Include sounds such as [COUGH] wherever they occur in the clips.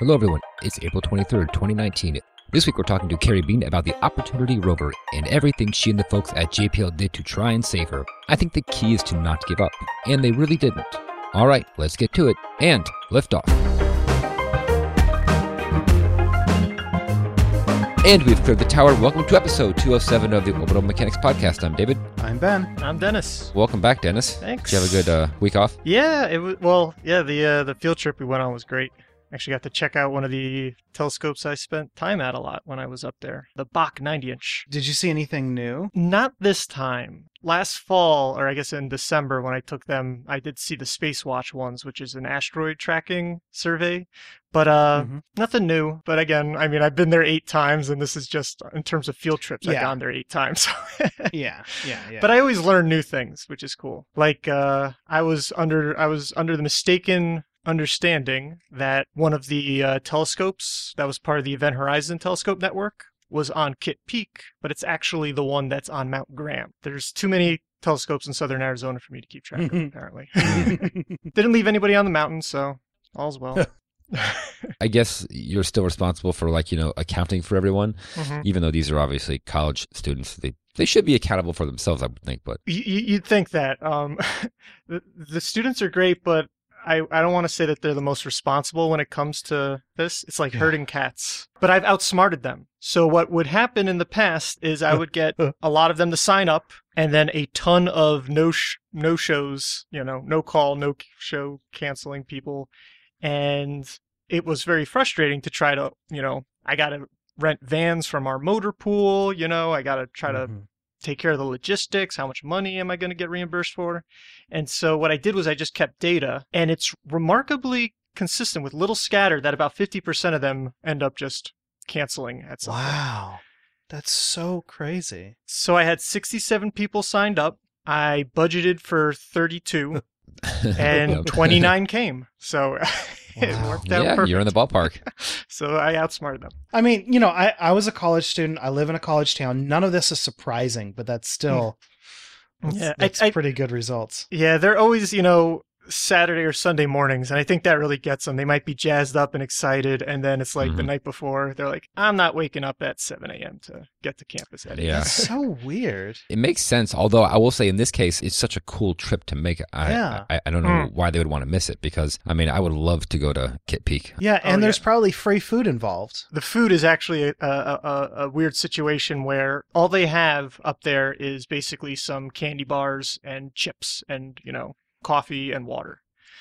Hello, everyone. It's April 23rd, 2019. This week, we're talking to Keri Bean about the Opportunity Rover and everything she and the folks at JPL did to try and save her. I think the key is to not give up, and they really didn't. All right, let's get to it and lift off. And we've cleared the tower. Welcome to episode 207 of the Orbital Mechanics Podcast. I'm David. I'm Ben. I'm Dennis. Welcome back, Dennis. Thanks. Did you have a good uh, week off? Yeah, it was well. Yeah, the uh, the field trip we went on was great. Actually, got to check out one of the telescopes I spent time at a lot when I was up there. The Bok 90 inch. Did you see anything new? Not this time. Last fall, or I guess in December when I took them, I did see the Space Watch ones, which is an asteroid tracking survey. But uh, Mhm. nothing new. But again, I mean, I've been there eight times, and this is just in terms of field trips. I've gone there eight times. [LAUGHS] Yeah, yeah, yeah. But I always learn new things, which is cool. Like uh, I was under I was under the mistaken understanding that one of the uh, telescopes that was part of the Event Horizon Telescope Network was on Kitt Peak, but it's actually the one that's on Mount Graham. There's too many telescopes in southern Arizona for me to keep track of, [LAUGHS] apparently. [LAUGHS] Didn't leave anybody on the mountain, so all's well. [LAUGHS] I guess you're still responsible for, like, you know, accounting for everyone, Mhm. even though these are obviously college students. They, they should be accountable for themselves, I would think, but You, you'd think that um, the, the students are great, but I, I don't want to say that they're the most responsible when it comes to this. It's like Yeah. herding cats. But I've outsmarted them. So what would happen in the past is I would get [LAUGHS] a lot of them to sign up, and then a ton of no sh- no shows, you know, no call, no show canceling people, and it was very frustrating to try to, you know, I got to rent vans from our motor pool, you know, I got to try to Mhm. Take care of the logistics. How much money am I going to get reimbursed for? And so what I did was I just kept data, and it's remarkably consistent with little scatter that about 50% of them end up just canceling at some point. Wow, that's so crazy. So I had 67 people signed up. I budgeted for 32, [LAUGHS] and [LAUGHS] 29 came. So [LAUGHS] [LAUGHS] it Wow. worked out yeah, perfect. you're in the ballpark. [LAUGHS] So I outsmarted them. I mean, you know, I, I was a college student. I live in a college town. None of this is surprising, but that's hmm. still that's, Yeah, I- that's I- pretty good results. Yeah, they're always, you know, Saturday or Sunday mornings, and I think that really gets them. They might be jazzed up and excited, and then it's like the Mhm. night before, they're like, I'm not waking up at 7 a.m. to get to campus at 8. Yeah. That's so weird. It makes sense, although I will say in this case, it's such a cool trip to make. I, Yeah. I, I don't know Mm. why they would want to miss it because, I mean, I would love to go to Kitt Peak. Yeah, Oh, and there's yeah. probably free food involved. The food is actually a, a, a, a weird situation where all they have up there is basically some candy bars and chips and, you know, coffee and water.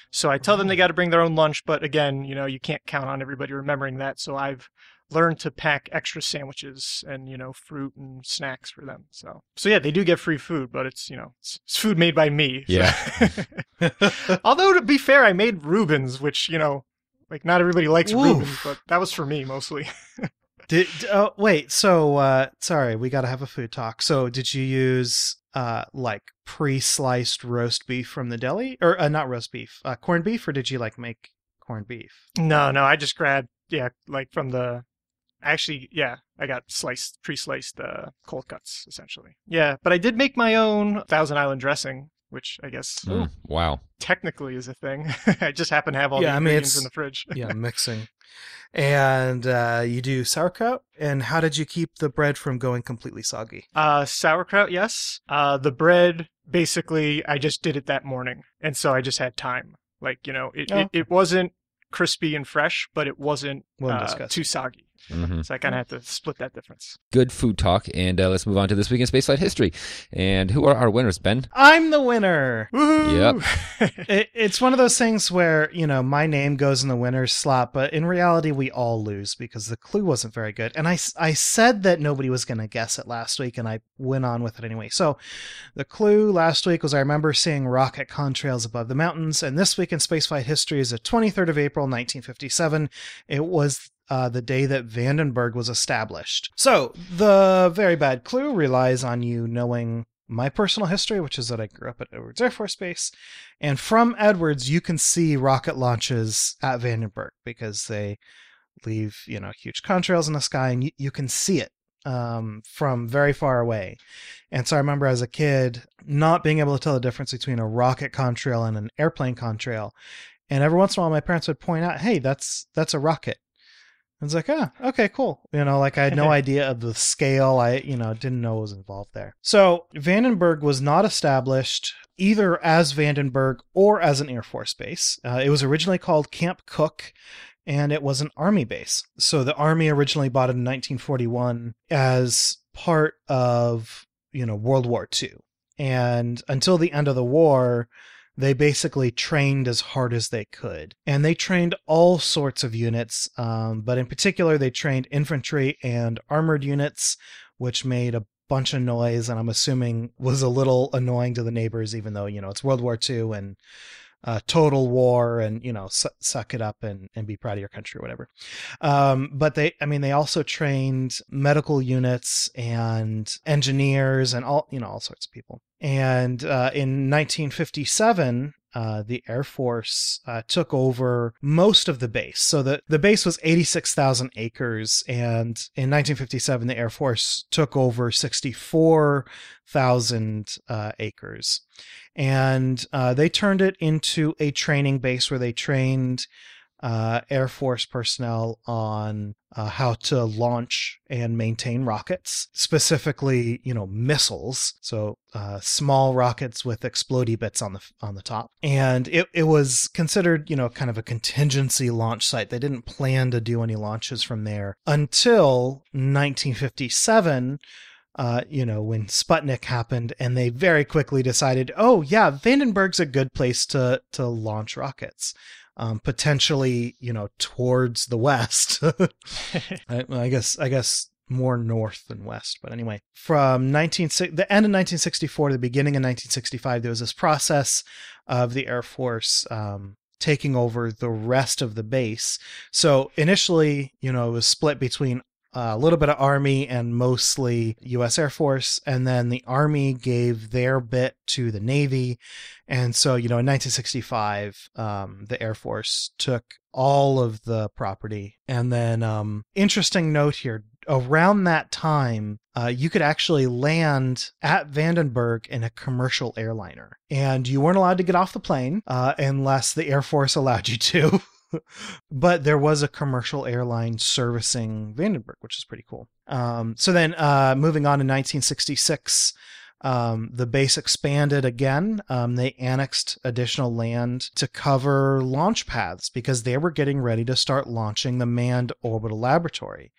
So I tell them they got to bring their own lunch, but again, you know, you can't count on everybody remembering that. So I've learned to pack extra sandwiches and, you know, fruit and snacks for them. So, so yeah, they do get free food, but it's, you know, it's, it's food made by me. so- Yeah. [LAUGHS] Although to be fair, I made Reubens, which, you know, like not everybody likes Oof. Reubens, but that was for me mostly. [LAUGHS] Did oh wait, so uh sorry, we got to have a food talk. So did you use uh like pre-sliced roast beef from the deli or uh, not roast beef, uh corned beef or did you like make corned beef? No, no, I just grabbed yeah, like from the actually yeah, I got sliced pre-sliced uh cold cuts essentially. Yeah, but I did make my own Thousand Island dressing, which I guess Mm, wow. technically is a thing. [LAUGHS] I just happen to have all Yeah, the I mean, ingredients it's- in the fridge. Yeah, [LAUGHS] mixing. And uh you do sauerkraut and how did you keep the bread from going completely soggy? Uh sauerkraut, yes. Uh the bread basically I just did it that morning. And so I just had time. Like, you know, it Oh, it, it wasn't crispy and fresh, but it wasn't Well, uh, too soggy. Hmm So I kind of have to split that difference. Good food talk, and uh, let's move on to this week in spaceflight history. And who are our winners, Ben? I'm the winner. Woohoo! [LAUGHS] It, it's one of those things where you know my name goes in the winner's slot, but in reality we all lose because the clue wasn't very good. And I I said that nobody was going to guess it last week, and I went on with it anyway. So the clue last week was I remember seeing rocket contrails above the mountains, and this week in spaceflight history is the 23rd of April, 1957. It was uh, the day that Vandenberg was established. So the very bad clue relies on you knowing my personal history, which is that I grew up at Edwards Air Force Base. And from Edwards, you can see rocket launches at Vandenberg because they leave, you know, huge contrails in the sky and you, you can see it um, from very far away. And so I remember as a kid not being able to tell the difference between a rocket contrail and an airplane contrail. And every once in a while, my parents would point out, "Hey, that's that's a rocket." I was like, ah, okay, cool. You know, like I had no [LAUGHS] idea of the scale. I, you know, didn't know was involved there. So Vandenberg was not established either as Vandenberg or as an Air Force base. Uh, it was originally called Camp Cooke, and it was an Army base. So the Army originally bought it in 1941 as part of, you know, World War II. And until the end of the war, they basically trained as hard as they could. And they trained all sorts of units, um, but in particular, they trained infantry and armored units, which made a bunch of noise and I'm assuming was a little annoying to the neighbors, even though, you know, it's World War II and uh, total war and, you know, su- suck it up and, and be proud of your country or whatever. Um, but they, I mean, they also trained medical units and engineers and all, you know, all sorts of people. And uh, in 1957, uh, the Air Force uh, took over most of the base. So the, the base was 86,000 acres, and in 1957, the Air Force took over 64,000 uh, acres. And uh, they turned it into a training base where they trained uh, Air Force personnel on uh, how to launch and maintain rockets, specifically, you know, missiles. So uh, small rockets with explodey bits on the on the top, and it it was considered, you know, kind of a contingency launch site. They didn't plan to do any launches from there until 1957. Uh, you know, when Sputnik happened, and they very quickly decided, oh yeah, Vandenberg's a good place to to launch rockets um, potentially, you know, towards the west. [LAUGHS] [LAUGHS] I, I, guess, I guess more north than west. But anyway, from 19, the end of 1964 to the beginning of 1965, there was this process of the Air Force um, taking over the rest of the base. So initially, you know, it was split between a little bit of Army and mostly U.S. Air Force. And then the Army gave their bit to the Navy. And so, you know, in 1965, um, the Air Force took all of the property. And then, um, interesting note here around that time, uh, you could actually land at Vandenberg in a commercial airliner. And you weren't allowed to get off the plane uh, unless the Air Force allowed you to. [LAUGHS] but there was a commercial airline servicing Vandenberg, which is pretty cool. Um, so then, uh, moving on in 1966, um, the base expanded again. Um, they annexed additional land to cover launch paths because they were getting ready to start launching the manned orbital laboratory,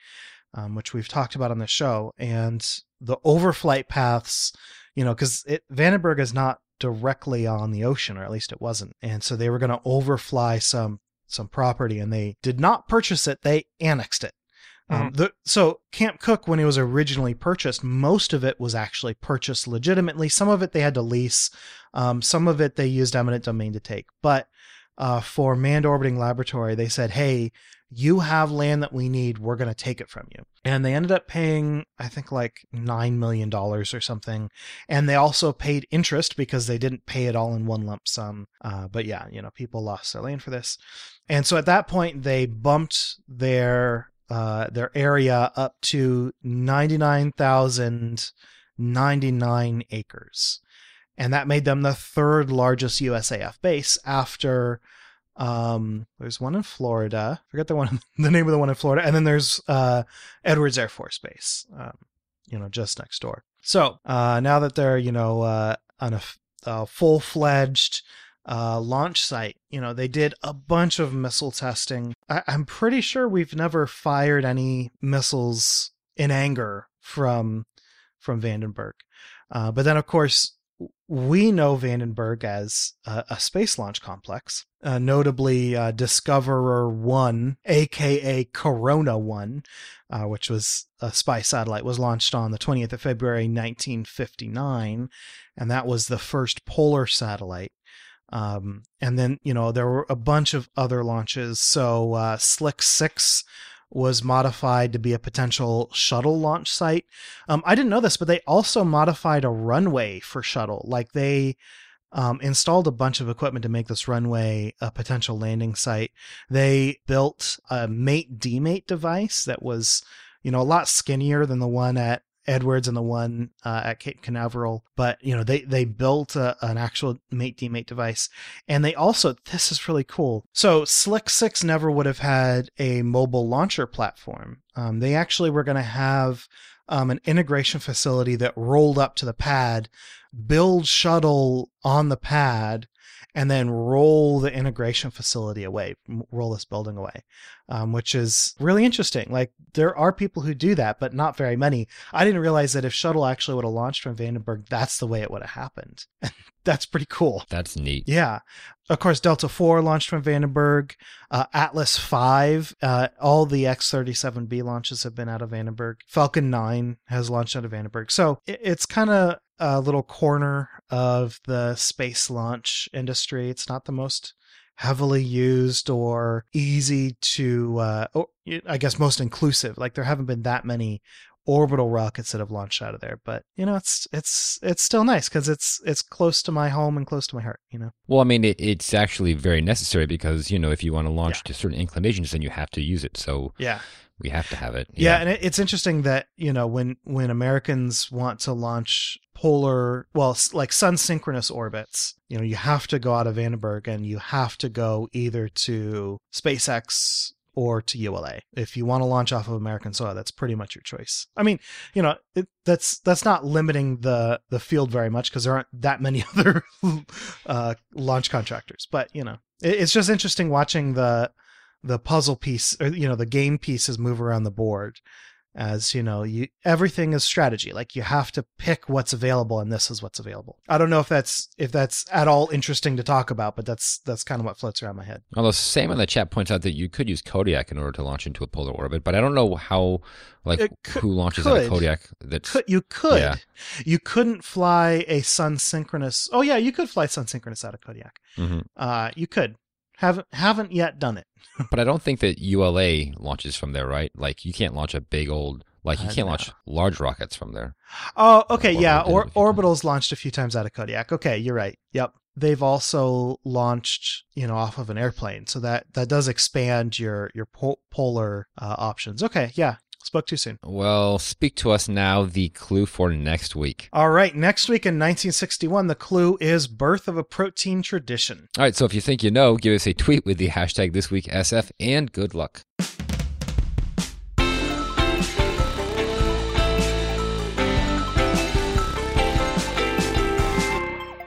um, which we've talked about on the show. And the overflight paths, you know, because Vandenberg is not directly on the ocean, or at least it wasn't. And so they were going to overfly some some property and they did not purchase it, they annexed it. Um, mm-hmm. The, so Camp Cooke, when it was originally purchased, most of it was actually purchased legitimately. Some of it they had to lease. Um, some of it they used eminent domain to take. But uh, for manned orbiting laboratory, they said, "Hey, you have land that we need. We're going to take it from you." And they ended up paying, I think, like nine million dollars or something. And they also paid interest because they didn't pay it all in one lump sum. Uh, but yeah, you know, people lost their land for this. And so at that point, they bumped their uh, their area up to ninety nine thousand ninety nine acres, and that made them the third largest USAF base after. Um, there's one in Florida. I forget the one, [LAUGHS] the name of the one in Florida, and then there's uh, Edwards Air Force Base. Um, you know, just next door. So uh, now that they're you know uh, on a, a full fledged uh, launch site. You know, they did a bunch of missile testing. I- I'm pretty sure we've never fired any missiles in anger from from Vandenberg. Uh, but then, of course, we know Vandenberg as a, a space launch complex, uh, notably uh, Discoverer 1, aka Corona 1, uh, which was a spy satellite, was launched on the 20th of February 1959. And that was the first polar satellite um, and then, you know, there were a bunch of other launches. So uh, Slick 6 was modified to be a potential shuttle launch site. Um, I didn't know this, but they also modified a runway for shuttle. Like they um, installed a bunch of equipment to make this runway a potential landing site. They built a mate demate device that was, you know, a lot skinnier than the one at Edwards and the one uh, at Cape Canaveral. But you know, they they built a, an actual mate demate device, and they also this is really cool. So Slick Six never would have had a mobile launcher platform. Um, they actually were going to have um, an integration facility that rolled up to the pad, build shuttle on the pad, and then roll the integration facility away, roll this building away, um, which is really interesting. Like there are people who do that, but not very many. I didn't realize that if shuttle actually would have launched from Vandenberg, that's the way it would have happened. [LAUGHS] that's pretty cool. That's neat. Yeah. Of course, Delta 4 launched from Vandenberg. Uh, Atlas 5, uh, all the X 37B launches have been out of Vandenberg. Falcon 9 has launched out of Vandenberg. So it, it's kind of a little corner of the space launch industry. It's not the most heavily used or easy to, uh, or, I guess, most inclusive. Like there haven't been that many orbital rockets that have launched out of there but you know it's it's it's still nice because it's it's close to my home and close to my heart you know well i mean it, it's actually very necessary because you know if you want to launch yeah. to certain inclinations then you have to use it so yeah we have to have it yeah, yeah and it, it's interesting that you know when when americans want to launch polar well like sun synchronous orbits you know you have to go out of vandenberg and you have to go either to spacex or to ULA. If you want to launch off of American soil, that's pretty much your choice. I mean, you know, it, that's that's not limiting the the field very much because there aren't that many [LAUGHS] other uh, launch contractors. But you know, it, it's just interesting watching the the puzzle piece or you know the game pieces move around the board as you know you everything is strategy like you have to pick what's available and this is what's available i don't know if that's if that's at all interesting to talk about but that's that's kind of what floats around my head although sam in the chat points out that you could use kodiak in order to launch into a polar orbit but i don't know how like could, who launches could. out of kodiak that could, you could yeah. you couldn't fly a sun synchronous oh yeah you could fly sun synchronous out of kodiak mm-hmm. uh you could haven't haven't yet done it. [LAUGHS] but I don't think that ULA launches from there, right? Like you can't launch a big old like you can't launch large rockets from there. Oh, okay, yeah. Or, Orbital's launched a few times out of Kodiak. Okay, you're right. Yep. They've also launched, you know, off of an airplane, so that that does expand your your polar uh, options. Okay, yeah, Spoke too soon. Well, speak to us now the clue for next week. All right. Next week in 1961, the clue is birth of a protein tradition. All right. So if you think you know, give us a tweet with the hashtag this week SF and good luck.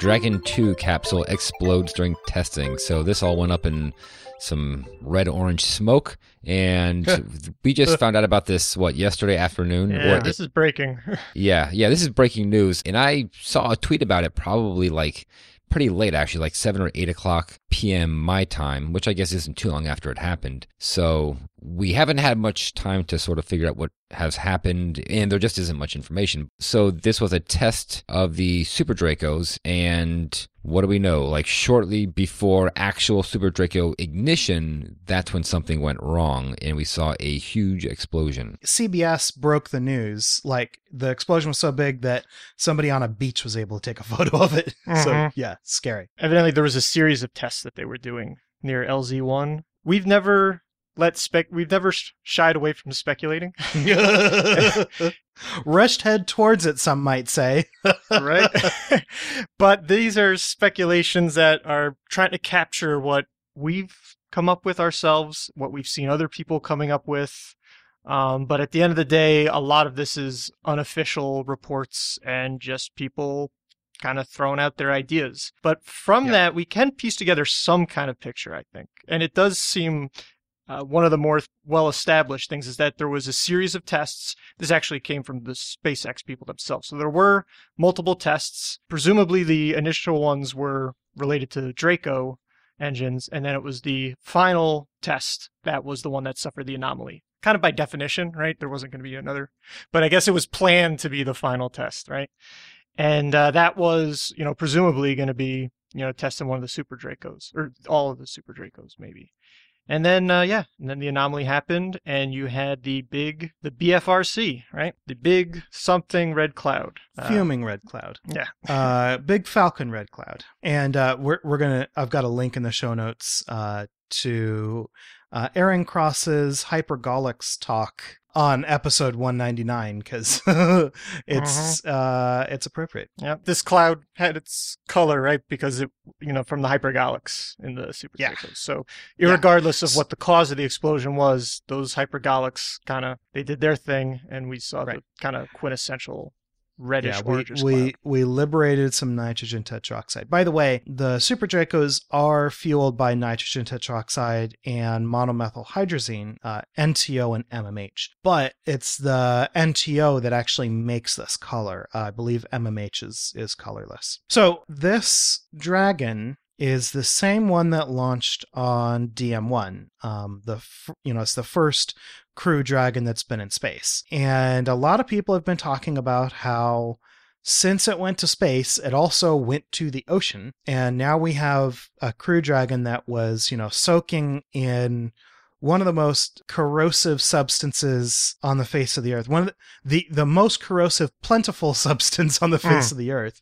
Dragon 2 capsule explodes during testing. So this all went up in some red orange smoke. And we just found out about this, what, yesterday afternoon? Yeah, this is breaking. [LAUGHS] yeah, yeah, this is breaking news. And I saw a tweet about it probably like pretty late, actually, like 7 or 8 o'clock p.m. my time, which I guess isn't too long after it happened. So we haven't had much time to sort of figure out what has happened, and there just isn't much information. So this was a test of the Super Dracos, and what do we know? Like shortly before actual Super Draco ignition, that's when something went wrong, and we saw a huge explosion. CBS broke the news. Like the explosion was so big that somebody on a beach was able to take a [LAUGHS] photo of it. Mm-hmm. So yeah, scary. Evidently, there was a series of tests that they were doing near LZ1. We've never let spec. We've never sh- shied away from speculating. [LAUGHS] [LAUGHS] Rushed head towards it, some might say. [LAUGHS] right. but these are speculations that are trying to capture what we've come up with ourselves, what we've seen other people coming up with. Um, but at the end of the day, a lot of this is unofficial reports and just people kind of throwing out their ideas. But from yeah. that, we can piece together some kind of picture, I think. And it does seem uh, one of the more well established things is that there was a series of tests. This actually came from the SpaceX people themselves. So there were multiple tests. Presumably, the initial ones were related to Draco engines, and then it was the final test that was the one that suffered the anomaly. Kind of by definition, right? There wasn't going to be another, but I guess it was planned to be the final test, right? And uh, that was, you know, presumably going to be, you know, testing one of the Super Dracos or all of the Super Dracos, maybe. And then, uh, yeah, and then the anomaly happened, and you had the big, the BFRC, right? The big something red cloud, uh, fuming red cloud. Yeah, [LAUGHS] uh, big Falcon red cloud, and uh, we're we're gonna. I've got a link in the show notes uh, to uh, Aaron Cross's Hypergolics talk on episode 199 because [LAUGHS] it's uh it's appropriate. Yeah, this cloud had its color right because it, you know, from the hypergolics in the super Yeah. So, Yeah. regardless of what the cause of the explosion was, those hypergolics kind of they did their thing, and we saw Right. the kind of quintessential reddish yeah, we, we we liberated some nitrogen tetroxide. By the way, the super Dracos are fueled by nitrogen tetroxide and monomethyl hydrazine, uh, NTO and MMH. But it's the NTO that actually makes this color. Uh, I believe MMH is is colorless. So this dragon is the same one that launched on DM1. Um, the you know it's the first crew dragon that's been in space, and a lot of people have been talking about how since it went to space, it also went to the ocean, and now we have a crew dragon that was you know soaking in one of the most corrosive substances on the face of the earth. One of the the, the most corrosive plentiful [LAUGHS] substance on the face Mm. of the earth.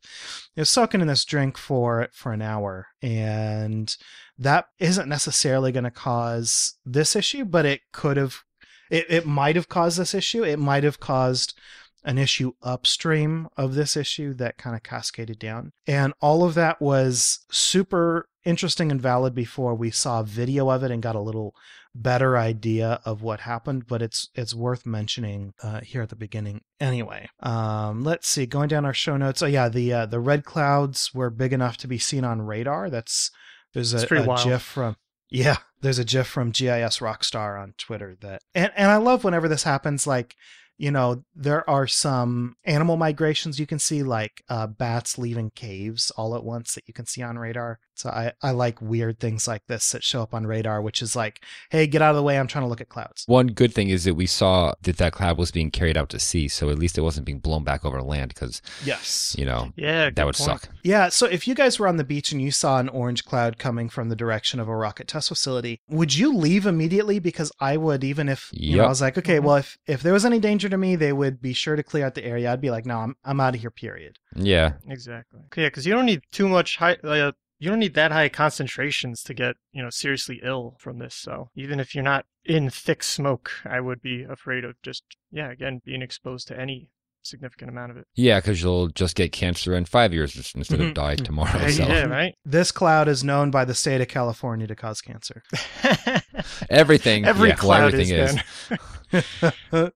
It was soaking in this drink for for an hour. And that isn't necessarily going to cause this issue but it could have it, it might have caused this issue. It might have caused an issue upstream of this issue that kind of cascaded down. And all of that was super interesting and valid before we saw video of it and got a little better idea of what happened but it's it's worth mentioning uh, here at the beginning. Anyway um let's see going down our show notes. Oh yeah the uh, the red clouds were big enough to be seen on radar. That's there's a, a gif from yeah there's a gif from gis rockstar on twitter that and, and i love whenever this happens like you know there are some animal migrations you can see like uh, bats leaving caves all at once that you can see on radar so I, I like weird things like this that show up on radar which is like hey get out of the way i'm trying to look at clouds One good thing is that we saw that that cloud was being carried out to sea, so at least it wasn't being blown back over land because, yes you know, Yeah, that would point. suck. Yeah, so if you guys were on the beach and you saw an orange cloud coming from the direction of a rocket test facility, would you leave immediately? Because I would, even if you know, I was like, okay, Mhm. well, if if there was any danger to me, they would be sure to clear out the area. I'd be like, no, I'm I'm out of here. Period. Yeah. Exactly. Yeah, because you don't need too much high. Uh, you don't need that high concentrations to get you know seriously ill from this. So even if you're not in thick smoke, I would be afraid of just yeah again being exposed to any significant amount of it. Yeah, because you'll just get cancer in five years instead of die tomorrow. Yeah, so yeah, right. This cloud is known by the state of California to cause cancer. [LAUGHS] everything, Every yeah, well, cloud everything is. is. [LAUGHS]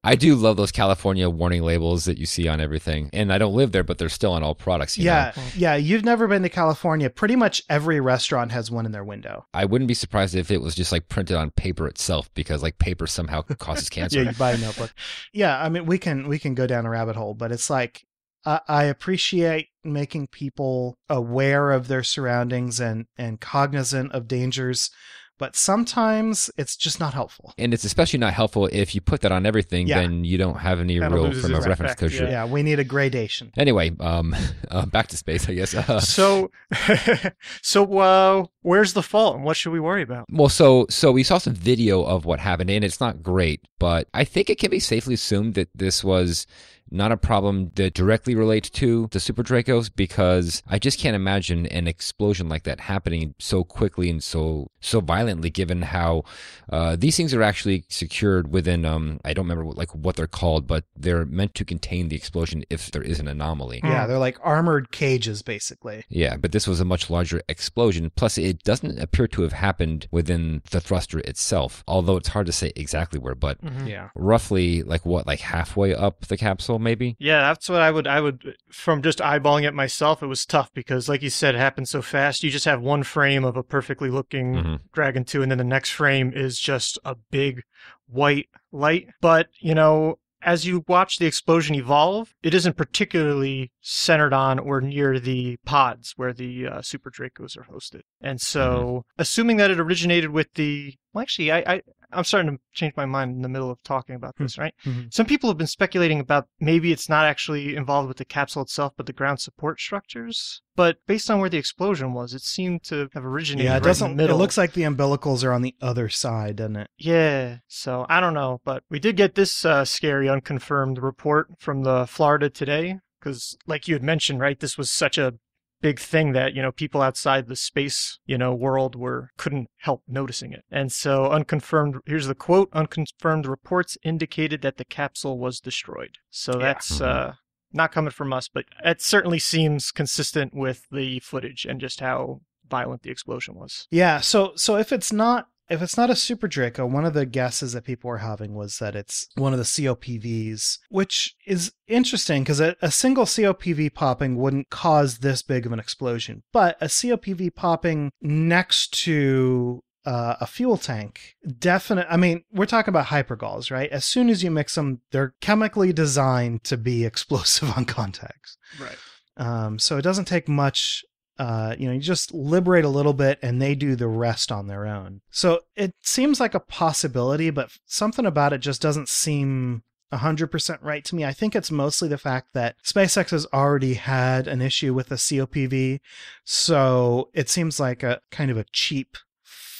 I do love those California warning labels that you see on everything, and I don't live there, but they're still on all products. You yeah, know? yeah. You've never been to California. Pretty much every restaurant has one in their window. I wouldn't be surprised if it was just like printed on paper itself, because like paper somehow causes [LAUGHS] cancer. Yeah, you buy a notebook. yeah, I mean, we can we can go down a rabbit hole, but it's like I, I appreciate making people aware of their surroundings and and cognizant of dangers, but sometimes it's just not helpful. And it's especially not helpful if you put that on everything, Yeah. then you don't have any Kinda real frame of reference because yeah. Yeah, we need a gradation. Anyway, um, [LAUGHS] uh, back to space, I guess. Uh, so, [LAUGHS] so uh, where's the fault, and what should we worry about? Well, so so we saw some video of what happened, and it's not great, but I think it can be safely assumed that this was not a problem that directly relates to the Super Dracos because I just can't imagine an explosion like that happening so quickly and so so violently. Given how uh, these things are actually secured within, um, I don't remember what, like what they're called, but they're meant to contain the explosion if there is an anomaly. Yeah, Hmm. they're like armored cages, basically. Yeah, but this was a much larger explosion. Plus, it doesn't appear to have happened within the thruster itself, although it's hard to say exactly where, but Mhm. Yeah. roughly like what, like halfway up the capsule, maybe? Yeah, that's what I would. I would from just eyeballing it myself. It was tough because, like you said, it happened so fast. You just have one frame of a perfectly looking Mhm. Dragon Two, and then the next frame is just a big white light. But you know, as you watch the explosion evolve, it isn't particularly centered on or near the pods where the uh, Super Dracos are hosted. And so, assuming that it originated with the well, actually, I, I I'm starting to change my mind in the middle of talking about this, right? Mhm. Some people have been speculating about maybe it's not actually involved with the capsule itself, but the ground support structures. But based on where the explosion was, it seemed to have originated Yeah, right it the doesn't. It looks like the umbilicals are on the other side, doesn't it? Yeah, so I don't know, but we did get this uh, scary unconfirmed report from the Florida Today because, like you had mentioned, right, this was such a big thing that you know people outside the space you know world were couldn't help noticing it. And so unconfirmed. Here's the quote: "Unconfirmed reports indicated that the capsule was destroyed." So Yeah. that's Mhm. uh, not coming from us, but it certainly seems consistent with the footage and just how violent the explosion was. Yeah, so so if it's not if it's not a Super Draco, one of the guesses that people were having was that it's one of the COPVs, which is interesting because a, a single COPV popping wouldn't cause this big of an explosion, but a COPV popping next to uh, a fuel tank, definite. I mean, we're talking about hypergols, right? As soon as you mix them, they're chemically designed to be [LAUGHS] explosive on contact. Right. Um, so it doesn't take much. Uh, you know, you just liberate a little bit and they do the rest on their own. So it seems like a possibility, but something about it just doesn't seem 100% right to me. I think it's mostly the fact that SpaceX has already had an issue with a COPV. So it seems like a kind of a cheap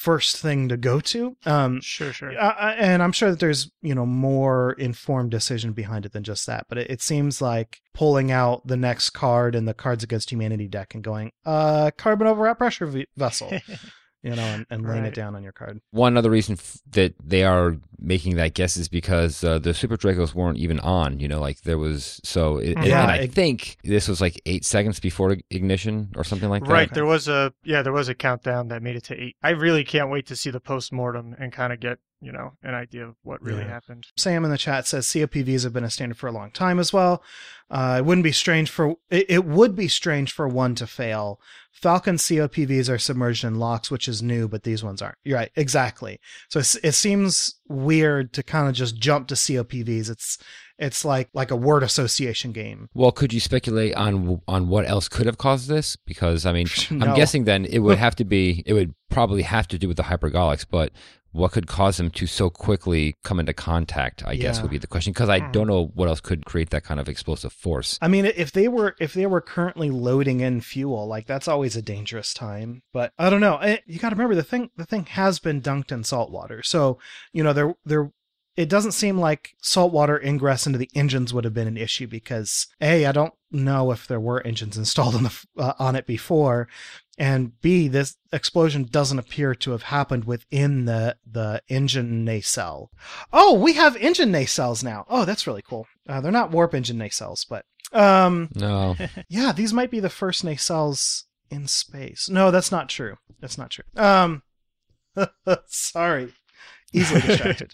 first thing to go to. Um, Sure, sure. uh, and I'm sure that there's you know more informed decision behind it than just that. But it, it seems like pulling out the next card in the Cards Against Humanity deck and going, uh, carbon over at pressure v- vessel, [LAUGHS] you know, and, and laying Right. it down on your card. One other reason f- that they are making that guess is because uh, the Super Dracos weren't even on. You know, like there was so. It, and- Yeah, and I it- think this was like eight seconds before ignition or something like that. Right, there was a yeah, there was a countdown that made it to eight. I really can't wait to see the post mortem and kind of get you know an idea of what really Yeah. happened. Sam in the chat says COPVs have been a standard for a long time as well. Uh, it wouldn't be strange for it, it would be strange for one to fail. Falcon COPVs are submerged in LOX, which is new, but these ones aren't. You're right, exactly. So it's, it seems weird to kind of just jump to COPVs. It's it's like like a word association game. Well, could you speculate on on what else could have caused this? Because I mean, [LAUGHS] No. I'm guessing then it would [LAUGHS] have to be it would probably have to do with the hypergolics, but what could cause them to so quickly come into contact? I guess would be the question because I Hmm. don't know what else could create that kind of explosive force. I mean, if they were if they were currently loading in fuel, like that's always a dangerous time. But I don't know. I, you got to remember the thing. The thing has been dunked in salt water, so you know there there. It doesn't seem like saltwater ingress into the engines would have been an issue because a I don't know if there were engines installed on the uh, on it before, and b this explosion doesn't appear to have happened within the the engine nacelle. Oh, we have engine nacelles now. Oh, that's really cool. Uh, they're not warp engine nacelles, but um, No, [LAUGHS] [LAUGHS] yeah, these might be the first nacelles in space. No, that's not true. That's not true. Um, [LAUGHS] sorry, easily [LAUGHS] distracted.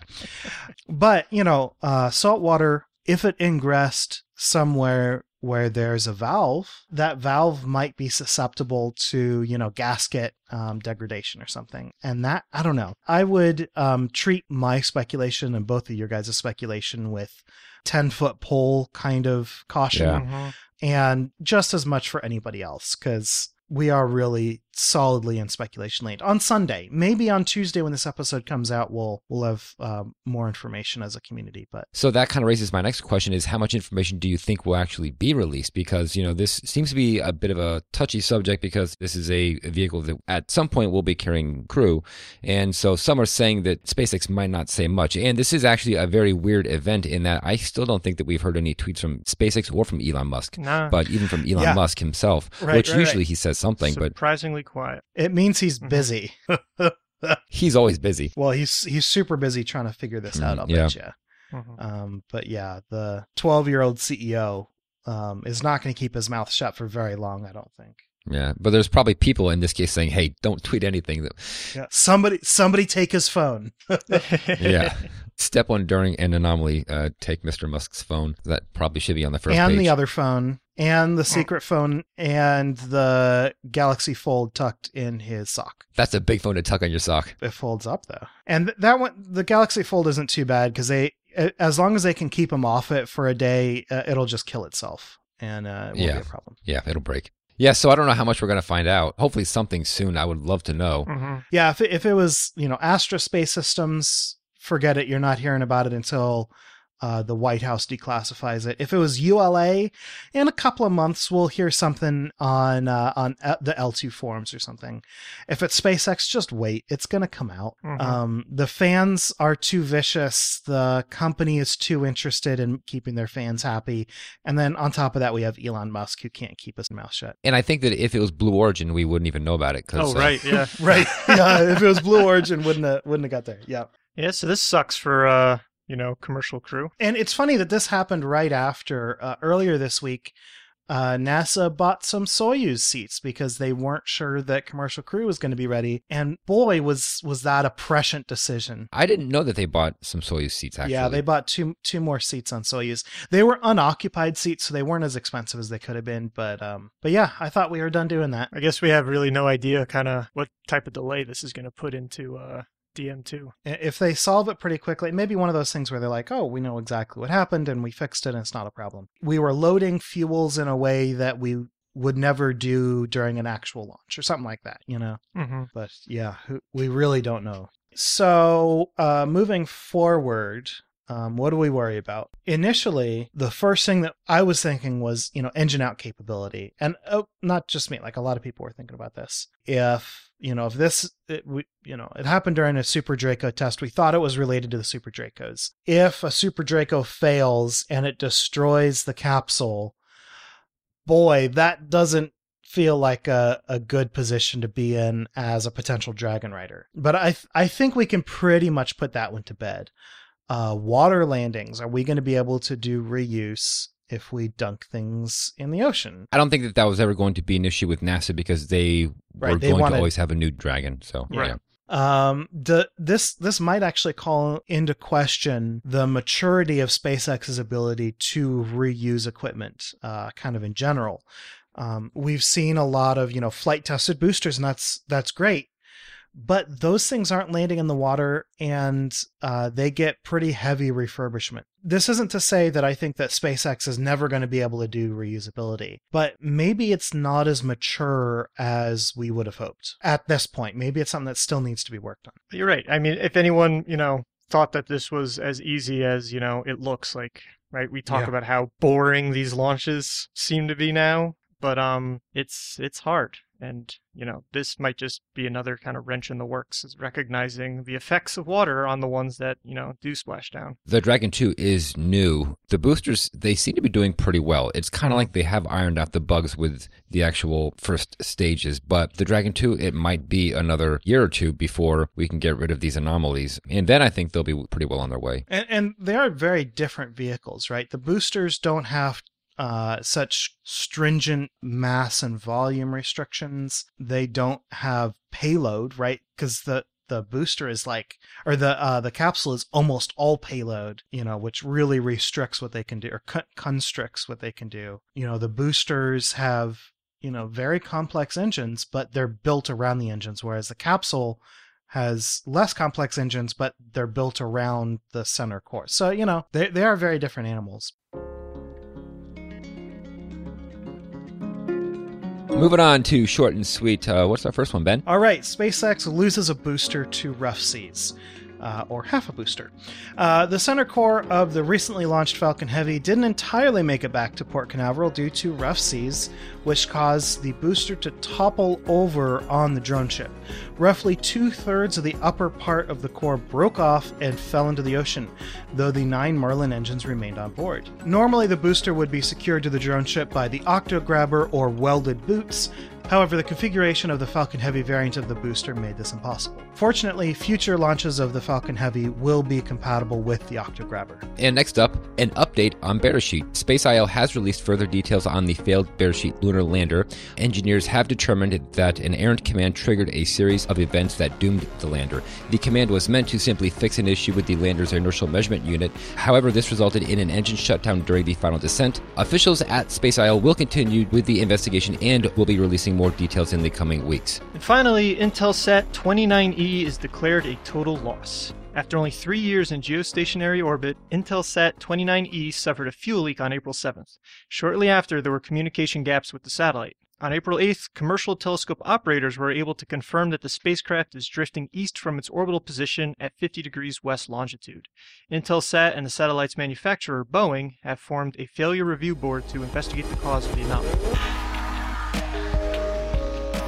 but you know, uh, salt water, if it ingressed somewhere where there's a valve, that valve might be susceptible to you know gasket um, degradation or something. And that I don't know. I would um, treat my speculation and both of your guys' speculation with ten foot pole kind of caution Yeah. Mhm. and just as much for anybody else because we are really solidly in speculation land on sunday maybe on tuesday when this episode comes out we'll we'll have um, more information as a community but So that kind of raises my next question is how much information do you think will actually be released? Because, you know, this seems to be a bit of a touchy subject because this is a, a vehicle that at some point will be carrying crew. And so some are saying that SpaceX might not say much. And this is actually a very weird event in that I still don't think that we've heard any tweets from SpaceX or from Elon Musk. Nah, But even from Elon Yeah. Musk himself, Right, which right, usually right. he says something, but surprisingly quiet. it means he's Mhm. busy [LAUGHS] he's always busy. well he's he's super busy trying to figure this out Mm, i'll yeah. bet you Mhm. um but yeah the 12 year old ceo um is not going to keep his mouth shut for very long i don't think Yeah. But there's probably people in this case saying, hey, don't tweet anything that yeah somebody somebody take his phone [LAUGHS] Yeah. [LAUGHS] Step one during an anomaly, uh, take Mr. Musk's phone. That probably should be on the first and page. the other phone and the secret phone and the galaxy fold tucked in his sock That's a big phone to tuck on your sock. it folds up though and that one the galaxy fold isn't too bad because they as long as they can keep them off it for a day uh, it'll just kill itself and uh, it won't Yeah. be a problem Yeah, it'll break. Yeah, so I don't know how much we're going to find out. Hopefully something soon. I would love to know. Mhm. yeah if it, if it was you know astra space systems forget it you're not hearing about it until uh, the White House declassifies it. If it was ULA, in a couple of months we'll hear something on uh, on uh, the L2 forums or something. If it's SpaceX, just wait; it's gonna come out. Mhm. Um, the fans are too vicious. The company is too interested in keeping their fans happy, and then on top of that, we have Elon Musk who can't keep his mouth shut. And I think that if it was Blue Origin, we wouldn't even know about it. Cause, Oh, uh, right. Yeah. [LAUGHS] Right? yeah. If it was Blue Origin, wouldn't have, wouldn't have got there. Yeah. Yeah. So this sucks for, uh, you know, commercial crew. And it's funny that this happened right after uh, earlier this week. Uh, NASA bought some Soyuz seats because they weren't sure that commercial crew was going to be ready, and boy, was was that a prescient decision. I didn't know that they bought some Soyuz seats. Actually, Yeah, they bought two two more seats on Soyuz. They were unoccupied seats, so they weren't as expensive as they could have been. But um, but yeah, I thought we were done doing that. I guess we have really no idea kind of what type of delay this is going to put into uh, DM2. If they solve it pretty quickly, it may be one of those things where they're like, "Oh, we know exactly what happened and we fixed it, and it's not a problem." We were loading fuels in a way that we would never do during an actual launch or something like that, you know. Mm-hmm. But yeah, we really don't know. So, uh, moving forward, um, what do we worry about? Initially, the first thing that I was thinking was, you know, engine out capability, and oh, not just me. Like a lot of people were thinking about this. If you know, if this, it, we, you know, it happened during a Super Draco test, we thought it was related to the Super Dracos. If a Super Draco fails and it destroys the capsule, boy, that doesn't feel like a, a good position to be in as a potential dragon rider. But I th- I think we can pretty much put that one to bed. Uh, water landings. Are we going to be able to do reuse if we dunk things in the ocean? I don't think that that was ever going to be an issue with NASA because they Right, were they going wanted- to always have a new Dragon. So Right. yeah. Um, the, this this might actually call into question the maturity of SpaceX's ability to reuse equipment, uh, kind of in general. Um, we've seen a lot of you know flight tested boosters, and that's that's great, but those things aren't landing in the water, and uh, they get pretty heavy refurbishment. This isn't to say that I think that SpaceX is never going to be able to do reusability, but maybe it's not as mature as we would have hoped at this point. Maybe it's something that still needs to be worked on. You're right. I mean, if anyone, you know, thought that this was as easy as, you know, it looks like, right? We talk Yeah. about how boring these launches seem to be now, but um it's it's hard. And, you know, this might just be another kind of wrench in the works is recognizing the effects of water on the ones that, you know, do splash down. The Dragon 2 is new. The boosters, they seem to be doing pretty well. It's kind of like they have ironed out the bugs with the actual first stages, but the Dragon 2, it might be another year or two before we can get rid of these anomalies. And then I think they'll be pretty well on their way. And, and they are very different vehicles, right? The boosters don't have uh, such stringent mass and volume restrictions. They don't have payload, right? Because the the booster is like, or the uh, the capsule is almost all payload, you know, which really restricts what they can do or con- constricts what they can do. You know, the boosters have you know very complex engines, but they're built around the engines, whereas the capsule has less complex engines, but they're built around the center core. So, you know, they, they are very different animals. Moving on to short and sweet. Uh, what's our first one, Ben? All right, SpaceX loses a booster to rough seas. Uh, or half a booster. Uh, the center core of the recently launched Falcon Heavy didn't entirely make it back to Port Canaveral due to rough seas, which caused the booster to topple over on the drone ship. Roughly two thirds of the upper part of the core broke off and fell into the ocean, though the nine Merlin engines remained on board. Normally, the booster would be secured to the drone ship by the Octograbber or welded boots, However, the configuration of the Falcon Heavy variant of the booster made this impossible. Fortunately, future launches of the Falcon Heavy will be compatible with the Octograbber. And next up, an update on Beresheet. Space has released further details on the failed Beresheet lunar lander. Engineers have determined that an errant command triggered a series of events that doomed the lander. The command was meant to simply fix an issue with the lander's inertial measurement unit. However, this resulted in an engine shutdown during the final descent. Officials at SpaceIL will continue with the investigation and will be releasing more details in the coming weeks. And finally, Intelsat 29E is declared a total loss. After only three years in geostationary orbit, Intelsat 29E suffered a fuel leak on April 7th. Shortly after, there were communication gaps with the satellite. On April 8th, commercial telescope operators were able to confirm that the spacecraft is drifting east from its orbital position at 50 degrees west longitude. Intelsat and the satellite's manufacturer, Boeing, have formed a failure review board to investigate the cause of the anomaly.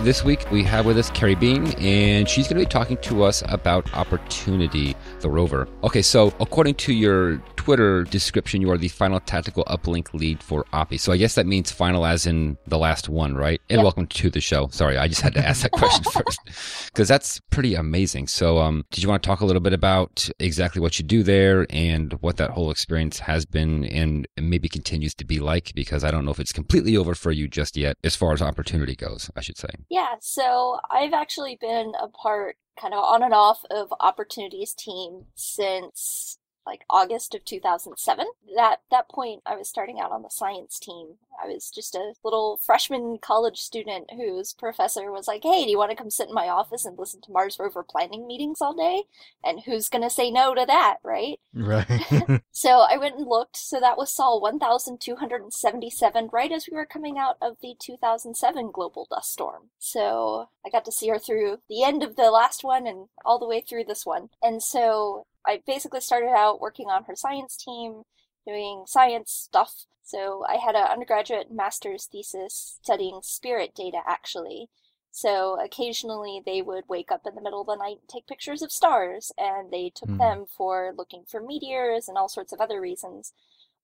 This week we have with us Keri Bean, and she's going to be talking to us about Opportunity, the rover. Okay, so according to your Twitter description, you are the final tactical uplink lead for Oppy. So I guess that means final as in the last one, right? And Yep. welcome to the show. Sorry, I just had to ask that question [LAUGHS] first because that's pretty amazing. So, um, did you want to talk a little bit about exactly what you do there and what that whole experience has been and maybe continues to be like? Because I don't know if it's completely over for you just yet, as far as opportunity goes, I should say. Yeah, so I've actually been a part kind of on and off of Opportunity's team since like August of 2007. That that point I was starting out on the science team. I was just a little freshman college student whose professor was like, "Hey, do you want to come sit in my office and listen to Mars rover planning meetings all day?" And who's going to say no to that, right? Right. [LAUGHS] [LAUGHS] So I went and looked. So that was Sol 1277, right as we were coming out of the 2007 global dust storm. So I got to see her through the end of the last one and all the way through this one. And so I basically started out working on her science team, doing science stuff. So I had an undergraduate master's thesis studying spirit data actually. So occasionally they would wake up in the middle of the night and take pictures of stars, and they took Hmm. them for looking for meteors and all sorts of other reasons.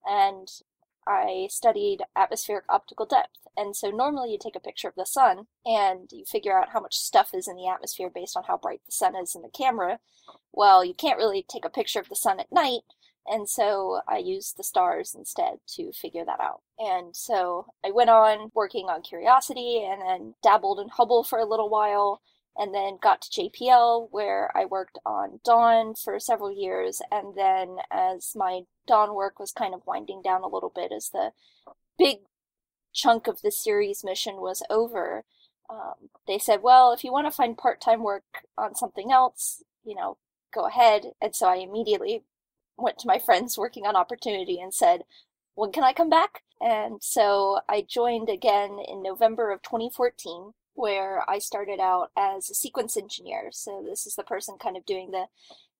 And I studied atmospheric optical depth. And so normally you take a picture of the sun and you figure out how much stuff is in the atmosphere based on how bright the sun is in the camera. Well, you can't really take a picture of the sun at night. And so I used the stars instead to figure that out. And so I went on working on Curiosity and then dabbled in Hubble for a little while and then got to JPL where I worked on Dawn for several years. And then as my Dawn work was kind of winding down a little bit as the big chunk of the Ceres mission was over, um, they said, well, if you want to find part time work on something else, you know, go ahead. And so I immediately went to my friends working on Opportunity and said, when can I come back? And so I joined again in November of 2014, where I started out as a sequence engineer. So this is the person kind of doing the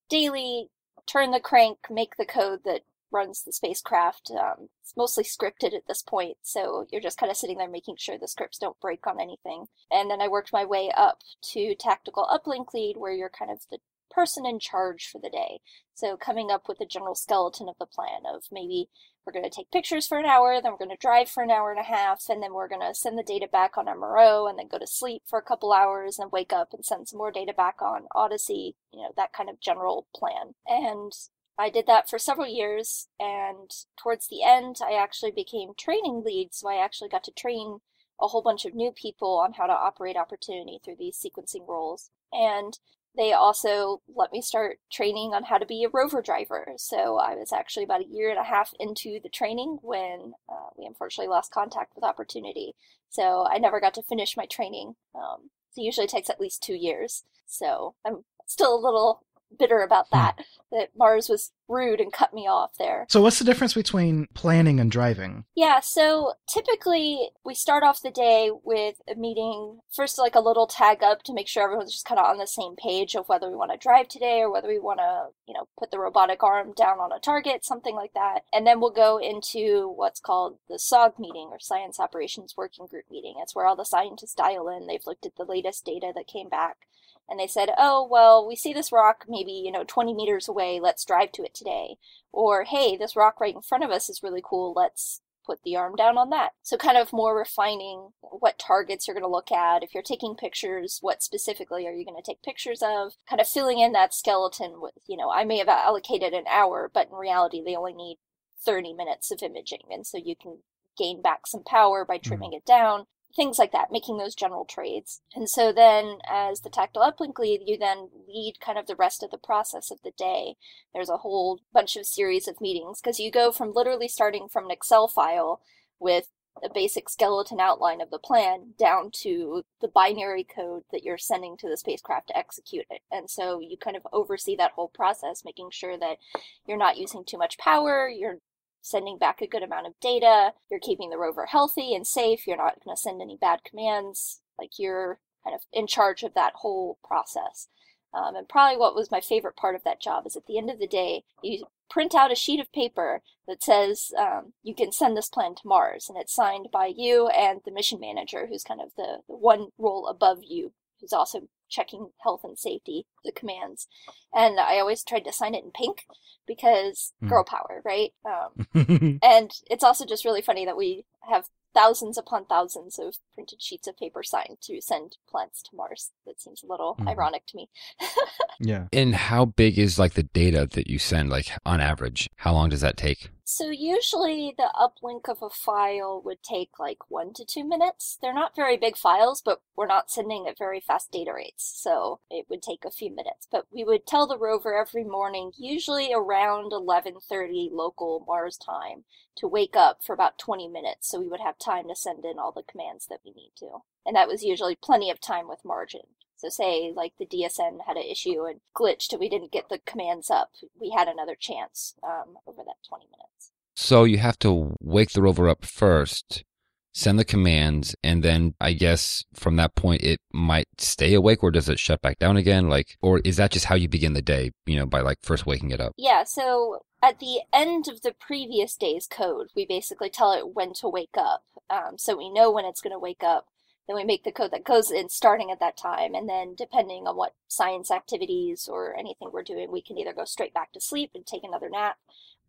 daily turn the crank, make the code that runs the spacecraft. Um, it's mostly scripted at this point, so you're just kind of sitting there making sure the scripts don't break on anything. And then I worked my way up to tactical uplink lead, where you're kind of the person in charge for the day. So coming up with a general skeleton of the plan of maybe we're going to take pictures for an hour, then we're going to drive for an hour and a half, and then we're going to send the data back on MRO, and then go to sleep for a couple hours, and wake up and send some more data back on Odyssey, you know, that kind of general plan. And I did that for several years, and towards the end, I actually became training lead, so I actually got to train a whole bunch of new people on how to operate Opportunity through these sequencing roles. And they also let me start training on how to be a rover driver. So I was actually about a year and a half into the training when uh, we unfortunately lost contact with Opportunity. So I never got to finish my training. Um, it usually takes at least two years. So I'm still a little bitter about hmm. that, that Mars was rude and cut me off there. so, what's the difference between planning and driving? Yeah, so typically we start off the day with a meeting, first like a little tag up to make sure everyone's just kind of on the same page of whether we want to drive today or whether we want to, you know, put the robotic arm down on a target, something like that. And then we'll go into what's called the SOG meeting or Science Operations Working Group meeting. It's where all the scientists dial in. They've looked at the latest data that came back and they said, "Oh, well, we see this rock maybe, you know, 20 meters away. Let's drive to it today." Or, "Hey, this rock right in front of us is really cool. Let's put the arm down on that." So kind of more refining what targets you're going to look at. If you're taking pictures, what specifically are you going to take pictures of? Kind of filling in that skeleton with, you know, I may have allocated an hour, but in reality they only need 30 minutes of imaging, and so you can gain back some power by hmm. trimming it down things like that, making those general trades. And so then, as the tactical uplink lead, you then lead kind of the rest of the process of the day. There's a whole bunch of series of meetings because you go from literally starting from an Excel file with a basic skeleton outline of the plan down to the binary code that you're sending to the spacecraft to execute it. And so you kind of oversee that whole process, making sure that you're not using too much power, you're sending back a good amount of data. You're keeping the rover healthy and safe. You're not going to send any bad commands. Like you're kind of in charge of that whole process. Um, and probably what was my favorite part of that job is at the end of the day, you print out a sheet of paper that says um, you can send this plan to Mars, and it's signed by you and the mission manager, who's kind of the, the one role above you, who's also checking health and safety, the commands. And I always tried to sign it in pink because Mm. girl power, right? Um, [LAUGHS] and it's also just really funny that we have thousands upon thousands of printed sheets of paper signed to send plants to Mars. That seems a little Mhm. ironic to me. [LAUGHS] yeah. And how big is like the data that you send? Like on average, how long does that take? So usually the uplink of a file would take like one to two minutes. They're not very big files, but we're not sending at very fast data rates, so it would take a few minutes. But we would tell the rover every morning, usually around 11:30 local Mars time, to wake up for about 20 minutes, so we would have time to send in all the commands that we need to. And that was usually plenty of time with margin. So say like the DSN had an issue and glitched and we didn't get the commands up, we had another chance um, over that 20 minutes. So you have to wake the rover up first, send the commands, and then I guess from that point it might stay awake or does it shut back down again? Like, or is that just how you begin the day, you know, by like first waking it up? Yeah, so at the end of the previous day's code, we basically tell it when to wake up. Um, so we know when it's going to wake up. Then we make the code that goes in starting at that time. And then, depending on what science activities or anything we're doing, we can either go straight back to sleep and take another nap,